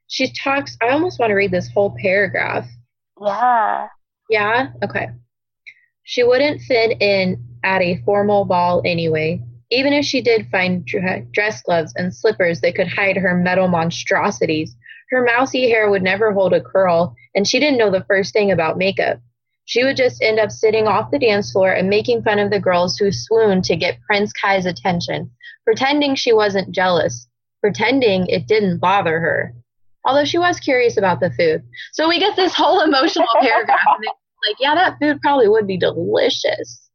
she talks. I almost want to read this whole paragraph. Yeah. Yeah. Okay. She wouldn't fit in at a formal ball anyway. Even if she did find dress gloves and slippers that could hide her metal monstrosities, her mousy hair would never hold a curl, and she didn't know the first thing about makeup. She would just end up sitting off the dance floor and making fun of the girls who swooned to get Prince Kai's attention, pretending she wasn't jealous, pretending it didn't bother her. Although she was curious about the food. So we get this whole emotional paragraph, and it's like, yeah, that food probably would be delicious.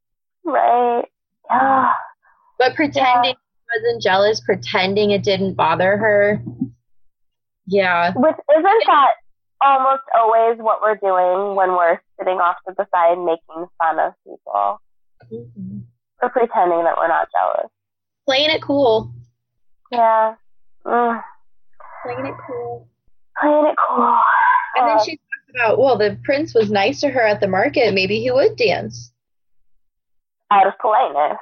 Right. Yeah. But pretending she wasn't jealous, pretending it didn't bother her. Yeah. Which isn't that almost always what we're doing when we're sitting off to the side making fun of people? We're pretending that we're not jealous. Playing it cool. Yeah. Mm. Playing it cool. Playing it cool. And then Uh, she talks about, well, the prince was nice to her at the market. Maybe he would dance out of politeness.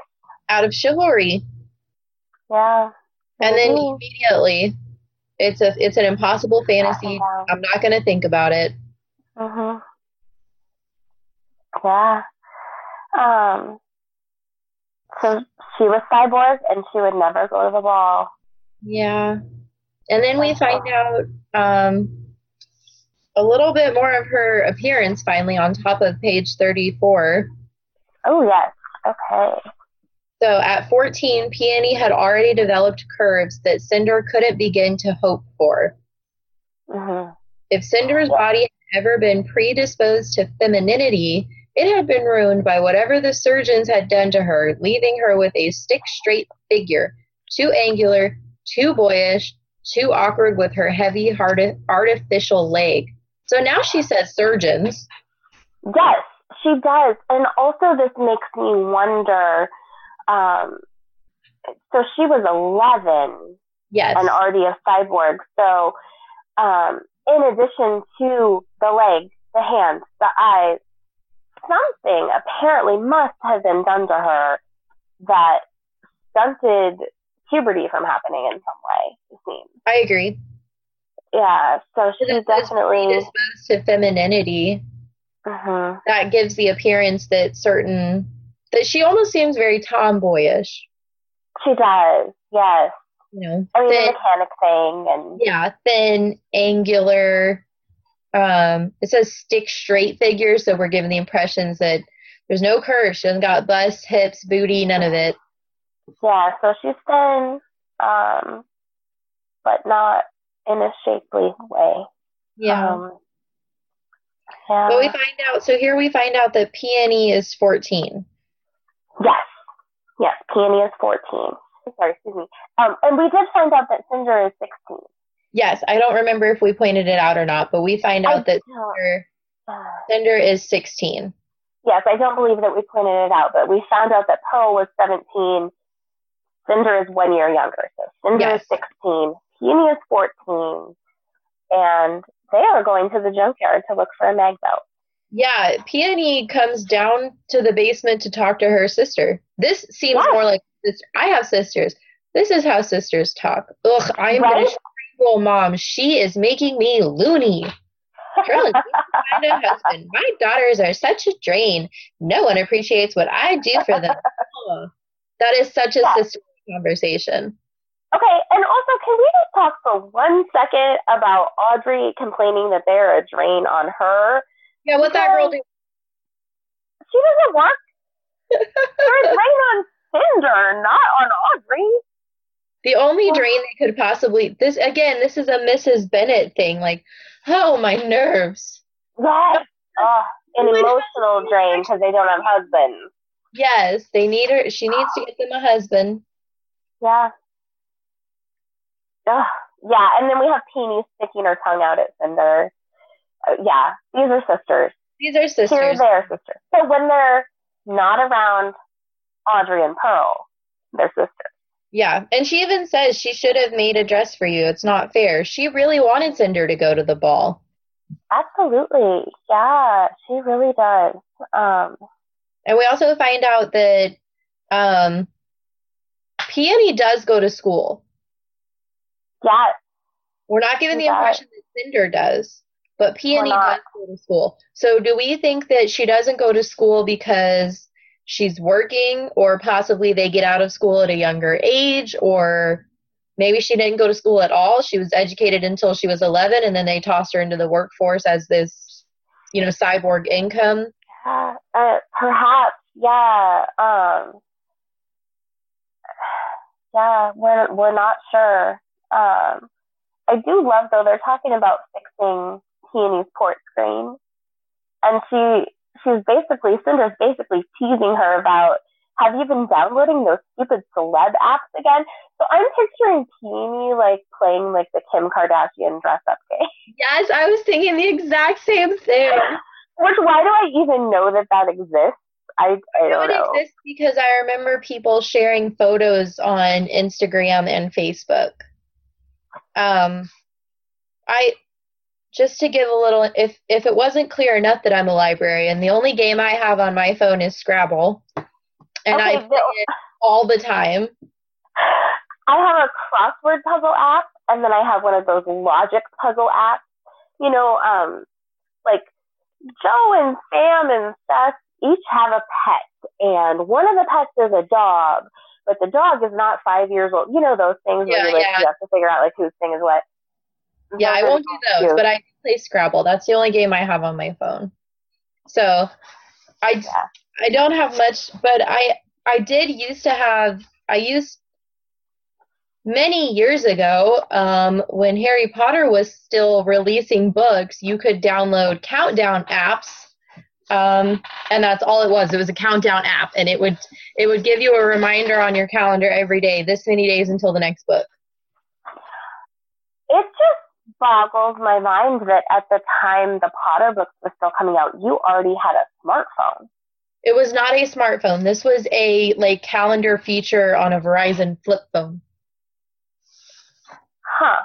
out of chivalry. Yeah. And then immediately, it's a it's an impossible fantasy. I'm not going to think about it. Mhm. Yeah. Um. So she was cyborg, and she would never go to the ball. Yeah. And then we find out um, a little bit more of her appearance finally on top of page 34. Oh yes. Okay. So at 14, Peony had already developed curves that Cinder couldn't begin to hope for. Mhm. If Cinder's body had ever been predisposed to femininity, it had been ruined by whatever the surgeons had done to her, leaving her with a stick straight figure, too angular, too boyish, too awkward with her heavy, hard, artificial leg. So now she says surgeons. Yes, she does. And also, this makes me wonder. Um, so she was 11 Yes. and already a cyborg. So, um, in addition to the legs, the hands, the eyes, something apparently must have been done to her that stunted puberty from happening in some way, it seems. I agree. Yeah, so she's definitely. predisposed to femininity. Mhm. That gives the appearance that certain that she almost seems very tomboyish. She does, yes, you know, I mean, the thin, mechanic thing and yeah, thin, angular. Um, it says stick straight figure, so we're given the impressions that there's no curves. She doesn't got bust, hips, booty, none of it. Yeah, so she's thin, um, but not in a shapely way. Yeah. Um, yeah. but we find out. So here we find out that Peony is 14. Yes. Yes, Peony is 14. Sorry, excuse me. Um, and we did find out that Cinder is 16. Yes, I don't remember if we pointed it out or not, but we find out that Cinder, uh, Cinder is 16. yes, I don't believe that we pointed it out, but we found out that Pearl was 17. Cinder is one year younger. So Cinder Yes. is 16. Peony is 14. And they are going to the junkyard to look for a mag belt. Yeah, Peony comes down to the basement to talk to her sister. This seems Yes. more like sister. I have sisters. This is how sisters talk. Ugh, I'm gonna Right? strangle mom. She is making me loony. Find husband. My daughters are such a drain. No one appreciates what I do for them. That is such a Yeah. sister conversation. Okay, and also, can we just talk for one second about Audrey complaining that they're a drain on her? Yeah, what that girl do? She doesn't work. They're a drain on Cinder, not on Audrey. The only drain they could possibly this again, this is a Mrs. Bennet thing. Like, oh my nerves. Yes. Oh, an emotional drain because they don't have husbands. Yes, they need her. She needs to get them a husband. Yeah. Ugh. Yeah, and then we have Peony sticking her tongue out at Cinder. Uh, yeah, these are sisters. These are Here sisters. they're sisters. So when they're not around Audrey and Pearl, they're sisters. Yeah, and she even says she should have made a dress for you. It's not fair. She really wanted Cinder to go to the ball. Absolutely. Yeah, she really does. Um, And we also find out that um, Peony does go to school. yeah, We're not given the does. impression that Cinder does, but Peony does go to school. So do we think that she doesn't go to school because she's working, or possibly they get out of school at a younger age, or maybe she didn't go to school at all? She was educated until she was 11, and then they tossed her into the workforce as this, you know, cyborg income. yeah, uh, perhaps. Yeah. Um, yeah, we're we're not sure. Um, I do love though they're talking about fixing Peony's port screen, and she she's basically Cinder's basically teasing her about have you been downloading those stupid celeb apps again? So I'm picturing Peony like playing like the Kim Kardashian dress up game. Yes, I was thinking the exact same thing. Which why do I even know that that exists? I I It don't know. exist because I remember people sharing photos on Instagram and Facebook. Um, I just to give a little if if it wasn't clear enough that I'm a librarian, the only game I have on my phone is Scrabble, and I play it all the time. I have a crossword puzzle app, and then I have one of those logic puzzle apps. You know, um, like Joe and Sam and Seth each have a pet, and one of the pets is a dog, but the dog is not five years old. You know those things Yeah, where you, like, yeah. you have to figure out like whose thing is what. Yeah, I Those are won't do those, cute. but I play Scrabble. That's the only game I have on my phone. So, I Yeah. I don't have much, but I I did used to have I used many years ago um, when Harry Potter was still releasing books. You could download countdown apps, um, and that's all it was. It was a countdown app, and it would it would give you a reminder on your calendar every day, this many days until the next book. It just boggles my mind that at the time the Potter books were still coming out, you already had a smartphone. It was not a smartphone. This was a like calendar feature on a Verizon flip phone. Huh.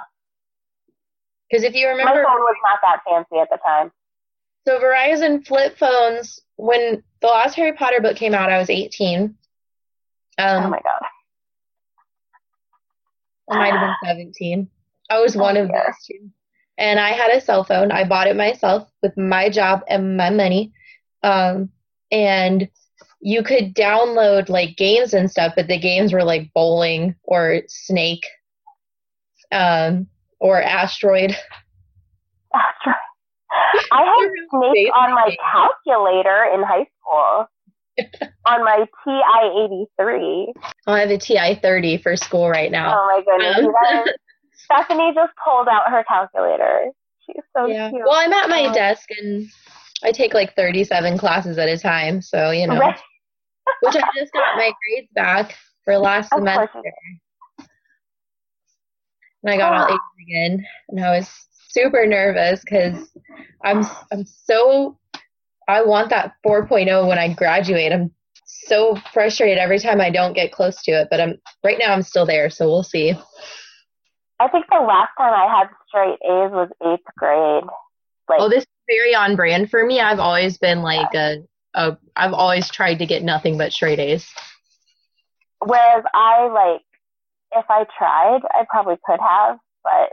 Because if you remember, My phone was not that fancy at the time. So Verizon flip phones, when the last Harry Potter book came out, I was 18. Um, oh my god. I might have been 17. I was one Oh, of dear. those two. And I had a cell phone. I bought it myself with my job and my money. Um, and you could download like games and stuff, but the games were like bowling or Snake. um, or asteroid. Asteroid. I had snakes on my calculator in high school. on my TI 83. Oh, I have a TI 30 for school right now. Oh my goodness. Um, Stephanie just pulled out her calculator. She's so yeah. cute. Well, I'm at my oh. desk and I take like 37 classes at a time. So, you know, right. which I just got my grades back for last semester. And I got all A's again. And I was super nervous because I'm, I'm so, I want that 4.0 when I graduate. I'm so frustrated every time I don't get close to it, but I'm right now I'm still there, so we'll see. I think the last time I had straight A's was eighth grade. Like, oh, this is very on brand for me. I've always been like yeah. a, a, I've always tried to get nothing but straight A's. Whereas I like, if I tried, I probably could have, but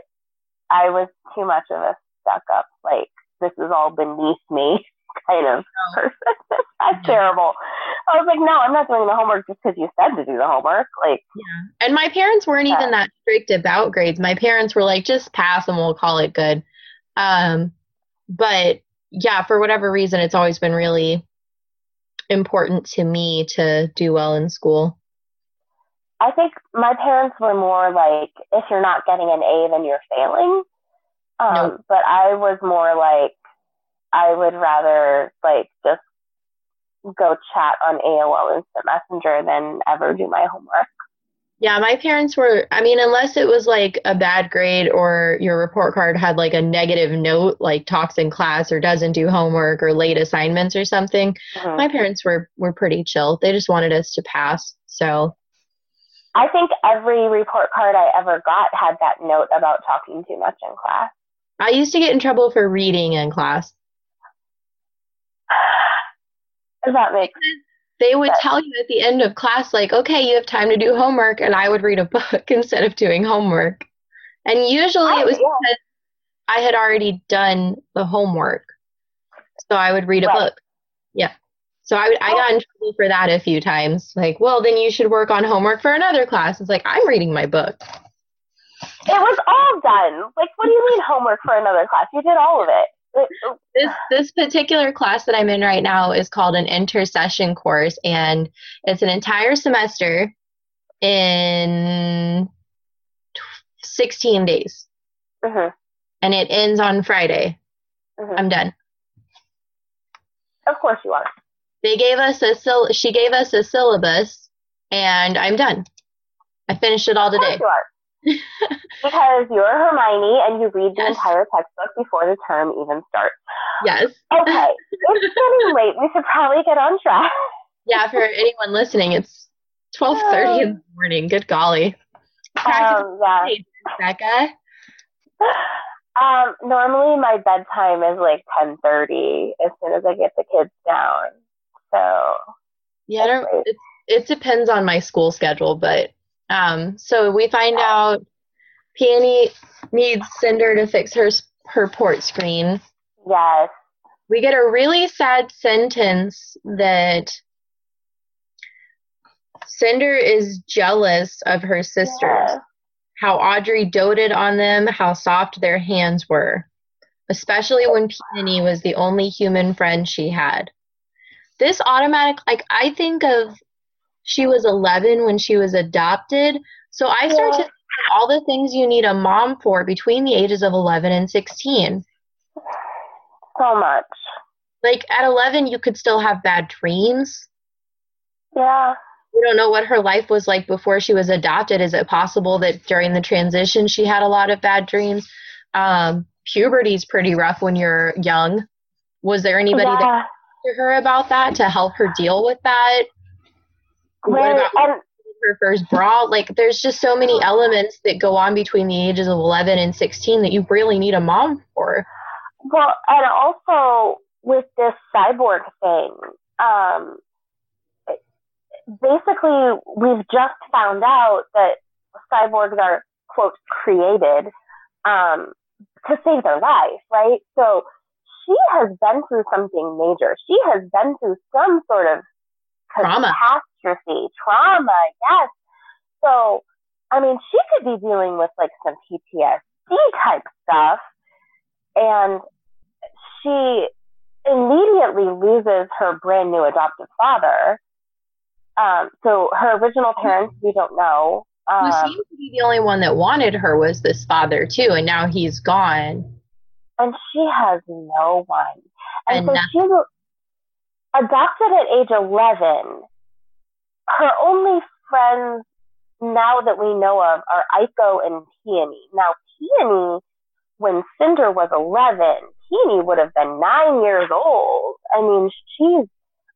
I was too much of a stuck up, like, this is all beneath me kind of oh. person. That's terrible. I was like, no, I'm not doing the homework just because you said to do the homework. Like, yeah. And my parents weren't yeah. even that strict about grades. My parents were like, just pass and we'll call it good. Um, but yeah, for whatever reason, it's always been really important to me to do well in school. I think my parents were more like, if you're not getting an A, then you're failing. Um, nope. But I was more like, I would rather like just go chat on AOL Instant Messenger than ever do my homework. Yeah, my parents were, I mean, unless it was like a bad grade or your report card had like a negative note, like talks in class or doesn't do homework or late assignments or something, mm-hmm. my parents were, were pretty chill. They just wanted us to pass. So I think every report card I ever got had that note about talking too much in class. I used to get in trouble for reading in class. Does that make They would sense? tell you at the end of class, like, okay, you have time to do homework, and I would read a book instead of doing homework. And usually oh, it was yeah. because I had already done the homework. So I would read a right. book. Yeah. So I, I got in trouble for that a few times. Like, well, then you should work on homework for another class. It's like, I'm reading my book. It was all done. Like, what do you mean homework for another class? You did all of it this this particular class that I'm in right now is called an intersession course, and it's an entire semester in 16 days, uh-huh. and it ends on Friday. Uh-huh. I'm done. Of course you are. They gave us a sil- she gave us a syllabus, and I'm done. I finished it all today. Of course you are because you're Hermione and you read the yes. entire textbook before the term even starts. Yes. Okay. it's getting late. We should probably get on track. yeah, for anyone listening, it's twelve thirty in the morning. Good golly. Um, yeah. Becca. Um, normally my bedtime is like ten thirty as soon as I get the kids down. So yeah, I don't, it, it depends on my school schedule, but um, so we find out Peony needs Cinder to fix her her port screen. Yes. We get a really sad sentence that Cinder is jealous of her sisters. Yes. How Audrey doted on them, how soft their hands were, especially when Peony was the only human friend she had. This automatic, like, I think of she was 11 when she was adopted. So I started yeah. all the things you need a mom for between the ages of 11 and 16. So much. Like at 11, you could still have bad dreams. Yeah. We don't know what her life was like before she was adopted. Is it possible that during the transition she had a lot of bad dreams? Um, puberty's pretty rough when you're young. Was there anybody yeah. that to her about that to help her deal with that? What about and, her first bra? Like, there's just so many elements that go on between the ages of 11 and 16 that you really need a mom for. Well, and also with this cyborg thing, um, basically, we've just found out that cyborgs are, quote, created um, to save their life, right? So she has been through something major. She has been through some sort of trauma catastrophe, trauma, yes. So I mean, she could be dealing with like some PTSD type stuff, and she immediately loses her brand new adoptive father. Um, so her original parents, we don't know. Um, Who seemed to be the only one that wanted her was this father too, and now he's gone. and she has no one. And, And so nothing. she's adopted at age 11. Her only friends now that we know of are Aiko and Peony. Now, Peony, when Cinder was 11, Peony would have been nine years old. I mean, she's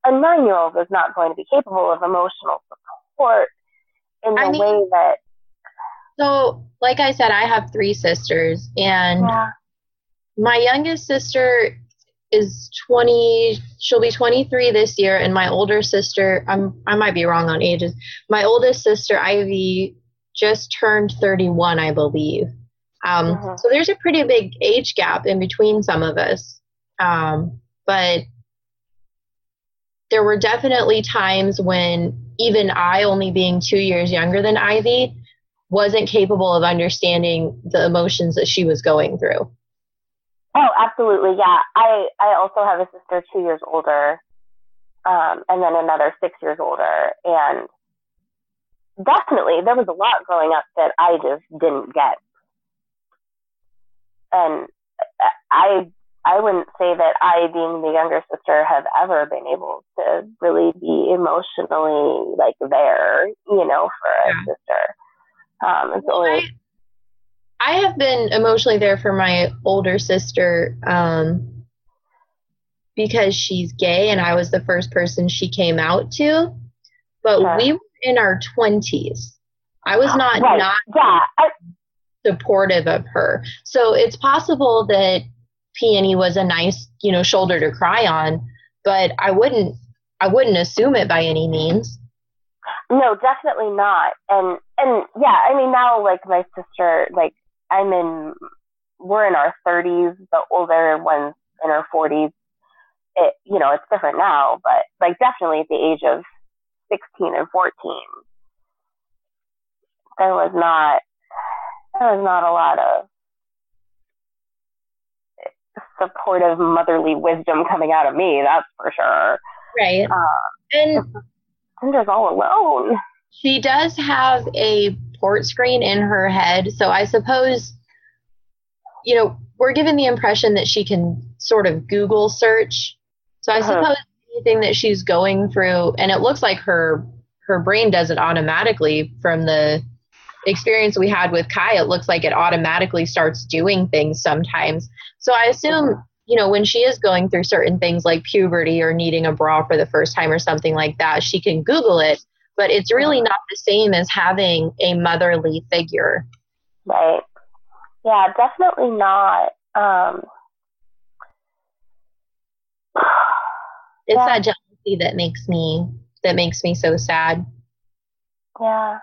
a nine year old is not going to be capable of emotional support in the I mean- way that. So, like I said, I have three sisters, and Yeah. my youngest sister is 20 she'll be 23 this year and my older sister i'm i might be wrong on ages my oldest sister ivy just turned 31 i believe. Um, Mhm. so there's a pretty big age gap in between some of us. Um, but there were definitely times when even i only being two years younger than ivy wasn't capable of understanding the emotions that she was going through Oh, absolutely. Yeah. I, I also have a sister two years older, um, and then another six years older. And definitely there was a lot growing up that I just didn't get. And I, I wouldn't say that I, being the younger sister, have ever been able to really be emotionally like there, you know, for a Yeah. sister. Um, it's Well, always, I, I have been emotionally there for my older sister um, because she's gay and I was the first person she came out to. But Sure. we were in our 20s. I was not right. not yeah. I, supportive of her. So it's possible that Peony was a nice, you know, shoulder to cry on, but I wouldn't I wouldn't assume it by any means. No, definitely not. And and yeah, I mean now like my sister, like I'm in we're in our thirties, the older one's in our forties. It you know, it's different now, but like definitely at the age of sixteen and fourteen there was not there was not a lot of supportive motherly wisdom coming out of me, that's for sure. Right. Uh, and Cinder's all alone. She does have a port screen in her head, so I suppose, you know, we're given the impression that she can sort of Google search. So I Uh-huh. suppose anything that she's going through, and it looks like her her brain does it automatically from the experience we had with Kai. It looks like it automatically starts doing things sometimes. So I assume. You know, when she is going through certain things like puberty or needing a bra for the first time or something like that, she can Google it but it's really not the same as having a motherly figure. Right. Yeah, definitely not. Um, It's Yeah. that jealousy that makes me that makes me so sad. yeah.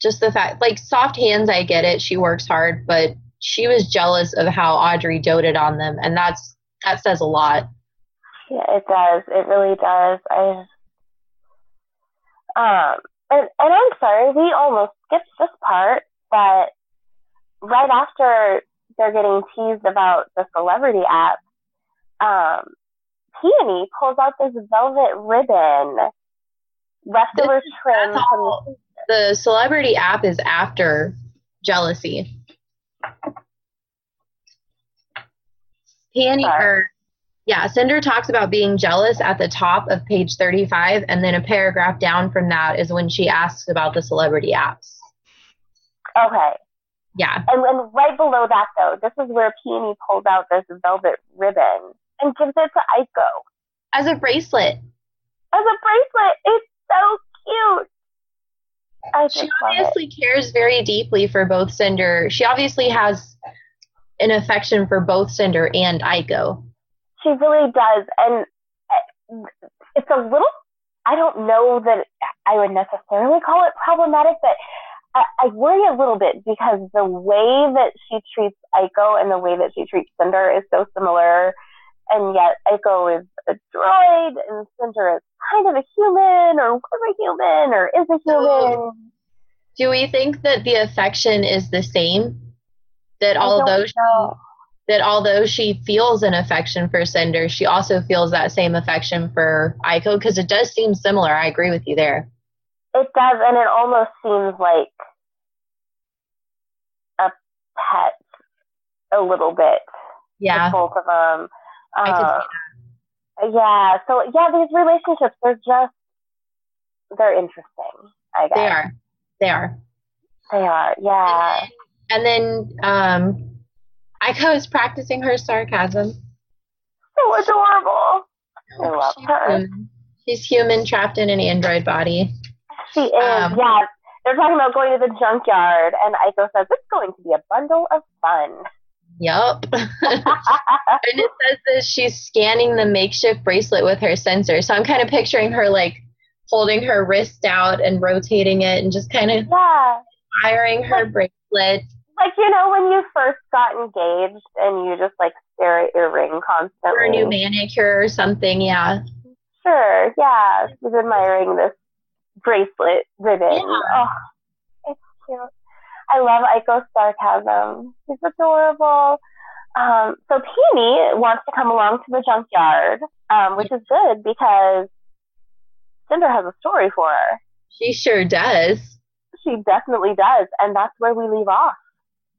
Just the fact like soft hands I get it, she works hard, but she was jealous of how Audrey doted on them and that's that says a lot. Yeah, it does. It really does. I um and and I'm sorry, we almost skipped this part, but right after they're getting teased about the celebrity app, um, Peony pulls out this velvet ribbon, leftover This trim from. The celebrity app is after jealousy. Peony or yeah, Cinder talks about being jealous at the top of page 35, and then a paragraph down from that is when she asks about the celebrity apps. Okay. Yeah, And, and right below that, though, this is where Peony pulls out this velvet ribbon and gives it to Aiko as a bracelet. as a bracelet. It's so cute. I She it. obviously cares very deeply for both Cinder. She obviously has an affection for both Cinder and Aiko. She really does, and uh, it's a little. I don't know that I would necessarily call it problematic, but I, I worry a little bit because the way that she treats Aiko and the way that she treats Cinder is so similar, and yet Aiko is a droid and Cinder is kind of a human, or was a human, or is a human. Do we think that the affection is the same? That although she. That although she feels an affection for Cinder, she also feels that same affection for Aiko because it does seem similar. I agree with you there. It does, and it almost seems like a pet a little bit. Yeah, both of them. See yeah, so yeah, these relationships they're just they're interesting. I guess they are. They are. They are. Yeah. And then um, Aiko is practicing her sarcasm. So adorable. I love She's her. human. She's human trapped in an android body. She is. Um, yeah. They're talking about going to the junkyard, and Aiko says it's going to be a bundle of fun. Yup. and it says that she's scanning the makeshift bracelet with her sensor. So I'm kind of picturing her like holding her wrist out and rotating it and just kind of yeah. firing her bracelet. Like, you know, when you first got engaged and you just like stare at your ring constantly. Or a new manicure or something, yeah. Sure, yeah. She's admiring this bracelet ribbon. Yeah. Oh, it's cute. I love Aiko's sarcasm. She's adorable. Um, so Peony wants to come along to the junkyard, um, which is good because Cinder has a story for her. She sure does. She definitely does, and that's where we leave off.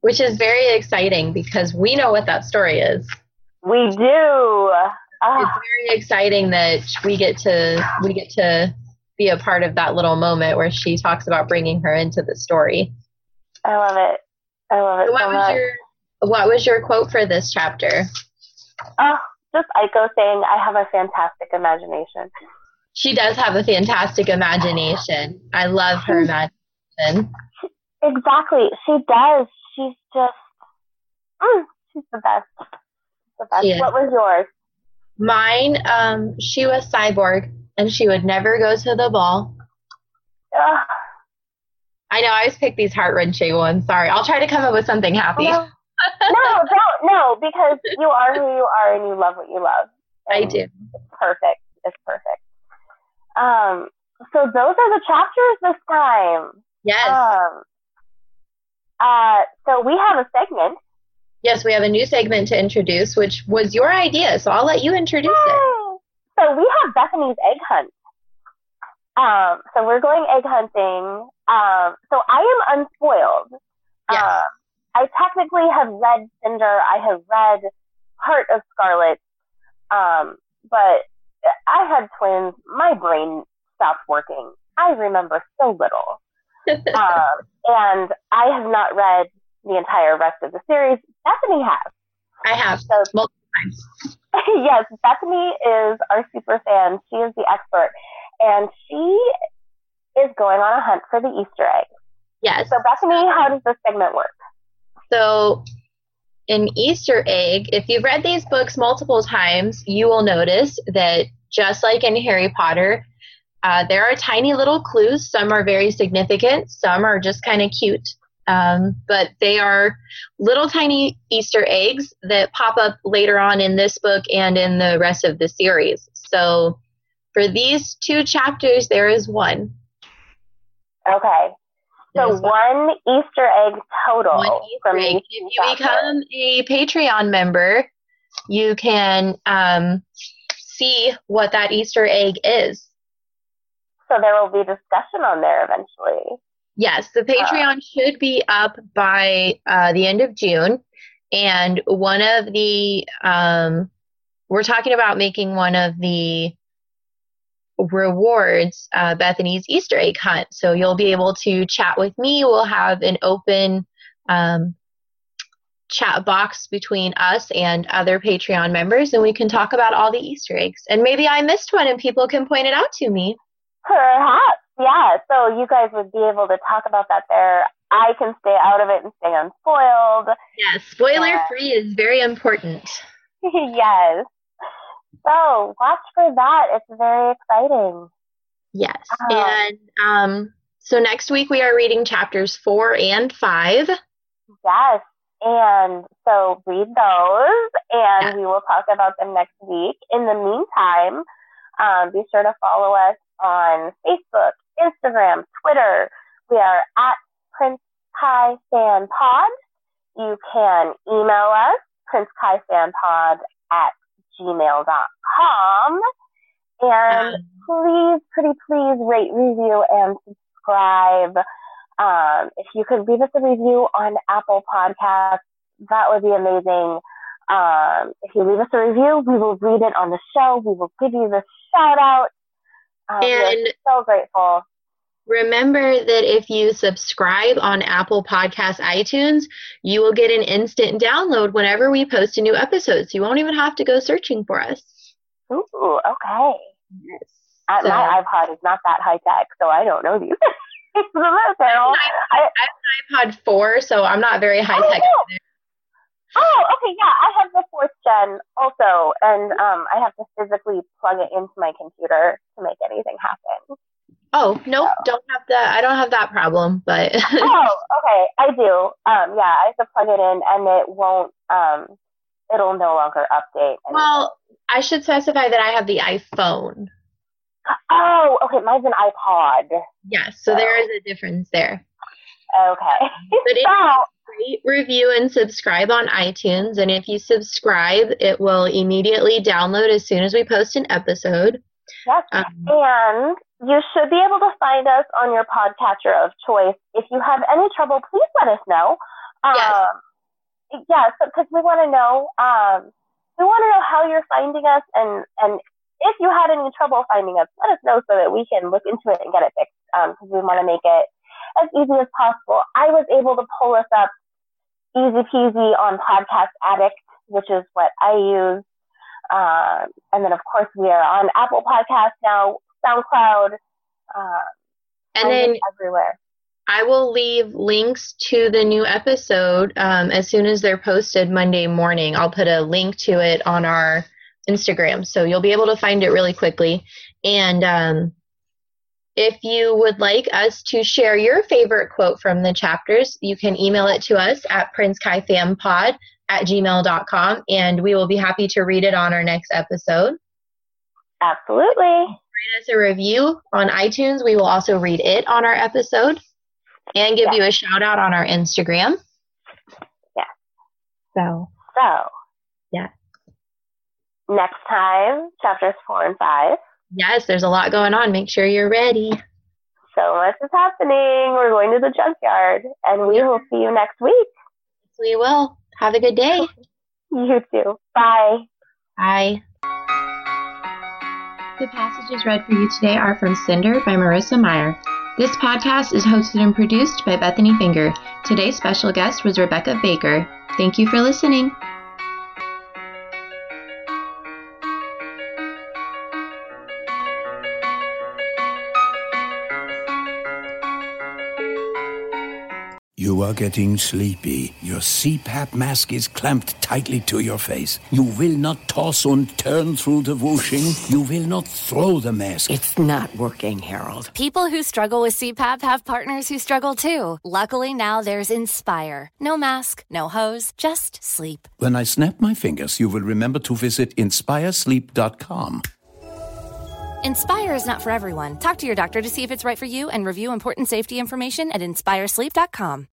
Which is very exciting because we know what that story is. We do. Ah, It's very exciting that we get to we get to be a part of that little moment where she talks about bringing her into the story. I love it. I love it What so was much. your what was your quote for this chapter? Oh, just Aiko saying, I have a fantastic imagination. She does have a fantastic imagination. I love her imagination. Exactly. She does. She's just, mm, she's the best. The best. What was yours? Mine, um, she was cyborg and she would never go to the ball. Ugh. I know I always pick these heart wrenching ones. Sorry. I'll try to come up with something happy. No, no, don't, no, because you are who you are and you love what you love. I do. It's perfect. It's perfect. Um, so those are the chapters this time. Yes. Um, uh, so we have a segment. yes, we have a new segment to introduce, which was your idea, so I'll let you introduce it. So we have Bethanie's egg hunt. Um, so we're going egg hunting. Um, so I am unspoiled. Yes. Uh, I technically have read Cinder. I have read Heart of Scarlet. Um, but I had twins. My brain stopped working. I remember so little. Um, and I have not read the entire rest of the series. Bethanie has. I have So multiple times. yes, Bethanie is our super fan. She is the expert, and she is going on a hunt for the Easter egg. Yes. So, Bethanie, how does this segment work? So, an Easter egg, if you've read these books multiple times, you will notice that just like in Harry Potter, uh, there are tiny little clues. Some are very significant, some are just kind of cute. Um, but they are little tiny Easter eggs that pop up later on in this book and in the rest of the series. So, for these two chapters, there is one. Okay. So, one. one Easter egg total one Easter from egg. If you become a Patreon member, you can um, see what that Easter egg is. So, there will be discussion on there eventually. Yes, the Patreon should be up by uh, the end of June. And one of the, um, we're talking about making one of the rewards uh, Bethanie's Easter egg hunt. So you'll be able to chat with me. We'll have an open um, chat box between us and other Patreon members, and we can talk about all the Easter eggs. And maybe I missed one and people can point it out to me. Perhaps, yeah. So, you guys would be able to talk about that there. I can stay out of it and stay unspoiled. Yeah, spoiler free is very important. yes. So watch for that. It's very exciting. Yes. Oh. And um, so next week we are reading chapters four and five. Yes. And so read those and Yeah. we will talk about them next week. In the meantime, um, be sure to follow us on Facebook, Instagram, Twitter. We are at Prince Kai Fan Pod. You can email us, Prince Kai Fan Pod at gmail.com. And please, pretty please rate, review, and subscribe. Um, if you could leave us a review on Apple Podcasts, that would be amazing. Um, if you leave us a review, we will read it on the show. We will give you the shout out. Um, And- so grateful. Remember that if you subscribe on Apple Podcast iTunes, you will get an instant download whenever we post a new episode. So you won't even have to go searching for us. Ooh, okay. Yes. So- My iPod is not that high tech, so I don't know these. so, I, have an iPod 4, so I'm not very high tech. Oh, okay, yeah, I have the fourth gen also, and um, I have to physically plug it into my computer to make anything happen. Oh, nope, don't have that. I don't have that problem, but oh, okay, I do. Um, yeah, I have to plug it in, and it won't. Um, it'll no longer update. And- well, I should specify that I have the iPhone. oh, okay, mine's an iPod. Yes, so there is a difference there. Okay. But it- so, Rate, review, and subscribe on iTunes. And if you subscribe, it will immediately download as soon as we post an episode. yes, Um, And you should be able to find us on your podcatcher of choice. If you have any trouble, please let us know. Yes. Um, yeah, because we want to know. Um, we want to know how you're finding us, and and if you had any trouble finding us, let us know so that we can look into it and get it fixed. Because we want to make it as easy as possible. I was able to pull us up easy peasy on Podcast Addict, which is what I use. Um, and then, of course, we are on Apple Podcasts now, SoundCloud, uh, and then everywhere. I will leave links to the new episode um, as soon as they're posted Monday morning. I'll put a link to it on our Instagram, so you'll be able to find it really quickly. And um, if you would like us to share your favorite quote from the chapters, you can email it to us at princekaifanpod at gmail.com, and we will be happy to read it on our next episode. Absolutely. Write us a review on iTunes. We will also read it on our episode and give Yeah. you a shout out on our Instagram. Yeah. So, So, Yeah. Next time, chapters four and five. Yes, there's a lot going on. Make sure you're ready. So much is happening. We're going to the junkyard, and we will see you next week. We will. Have a good day. You too. Bye. Bye. The passages read for you today are from Cinder by Marissa Meyer. This podcast is hosted and produced by Bethanie Finger. Today's special guest was Rebecca Baker. Thank you for listening. Getting sleepy. Your CPAP mask is clamped tightly to your face. You will not toss and turn through the whooshing. You will not throw the mask. It's not working, Harold. People who struggle with CPAP have partners who struggle too. Luckily, now there's Inspire. No mask, no hose, just sleep. When I snap my fingers, you will remember to visit inspiresleep.com. Inspire is not for everyone. Talk to your doctor to see if it's right for you and review important safety information at inspiresleep.com.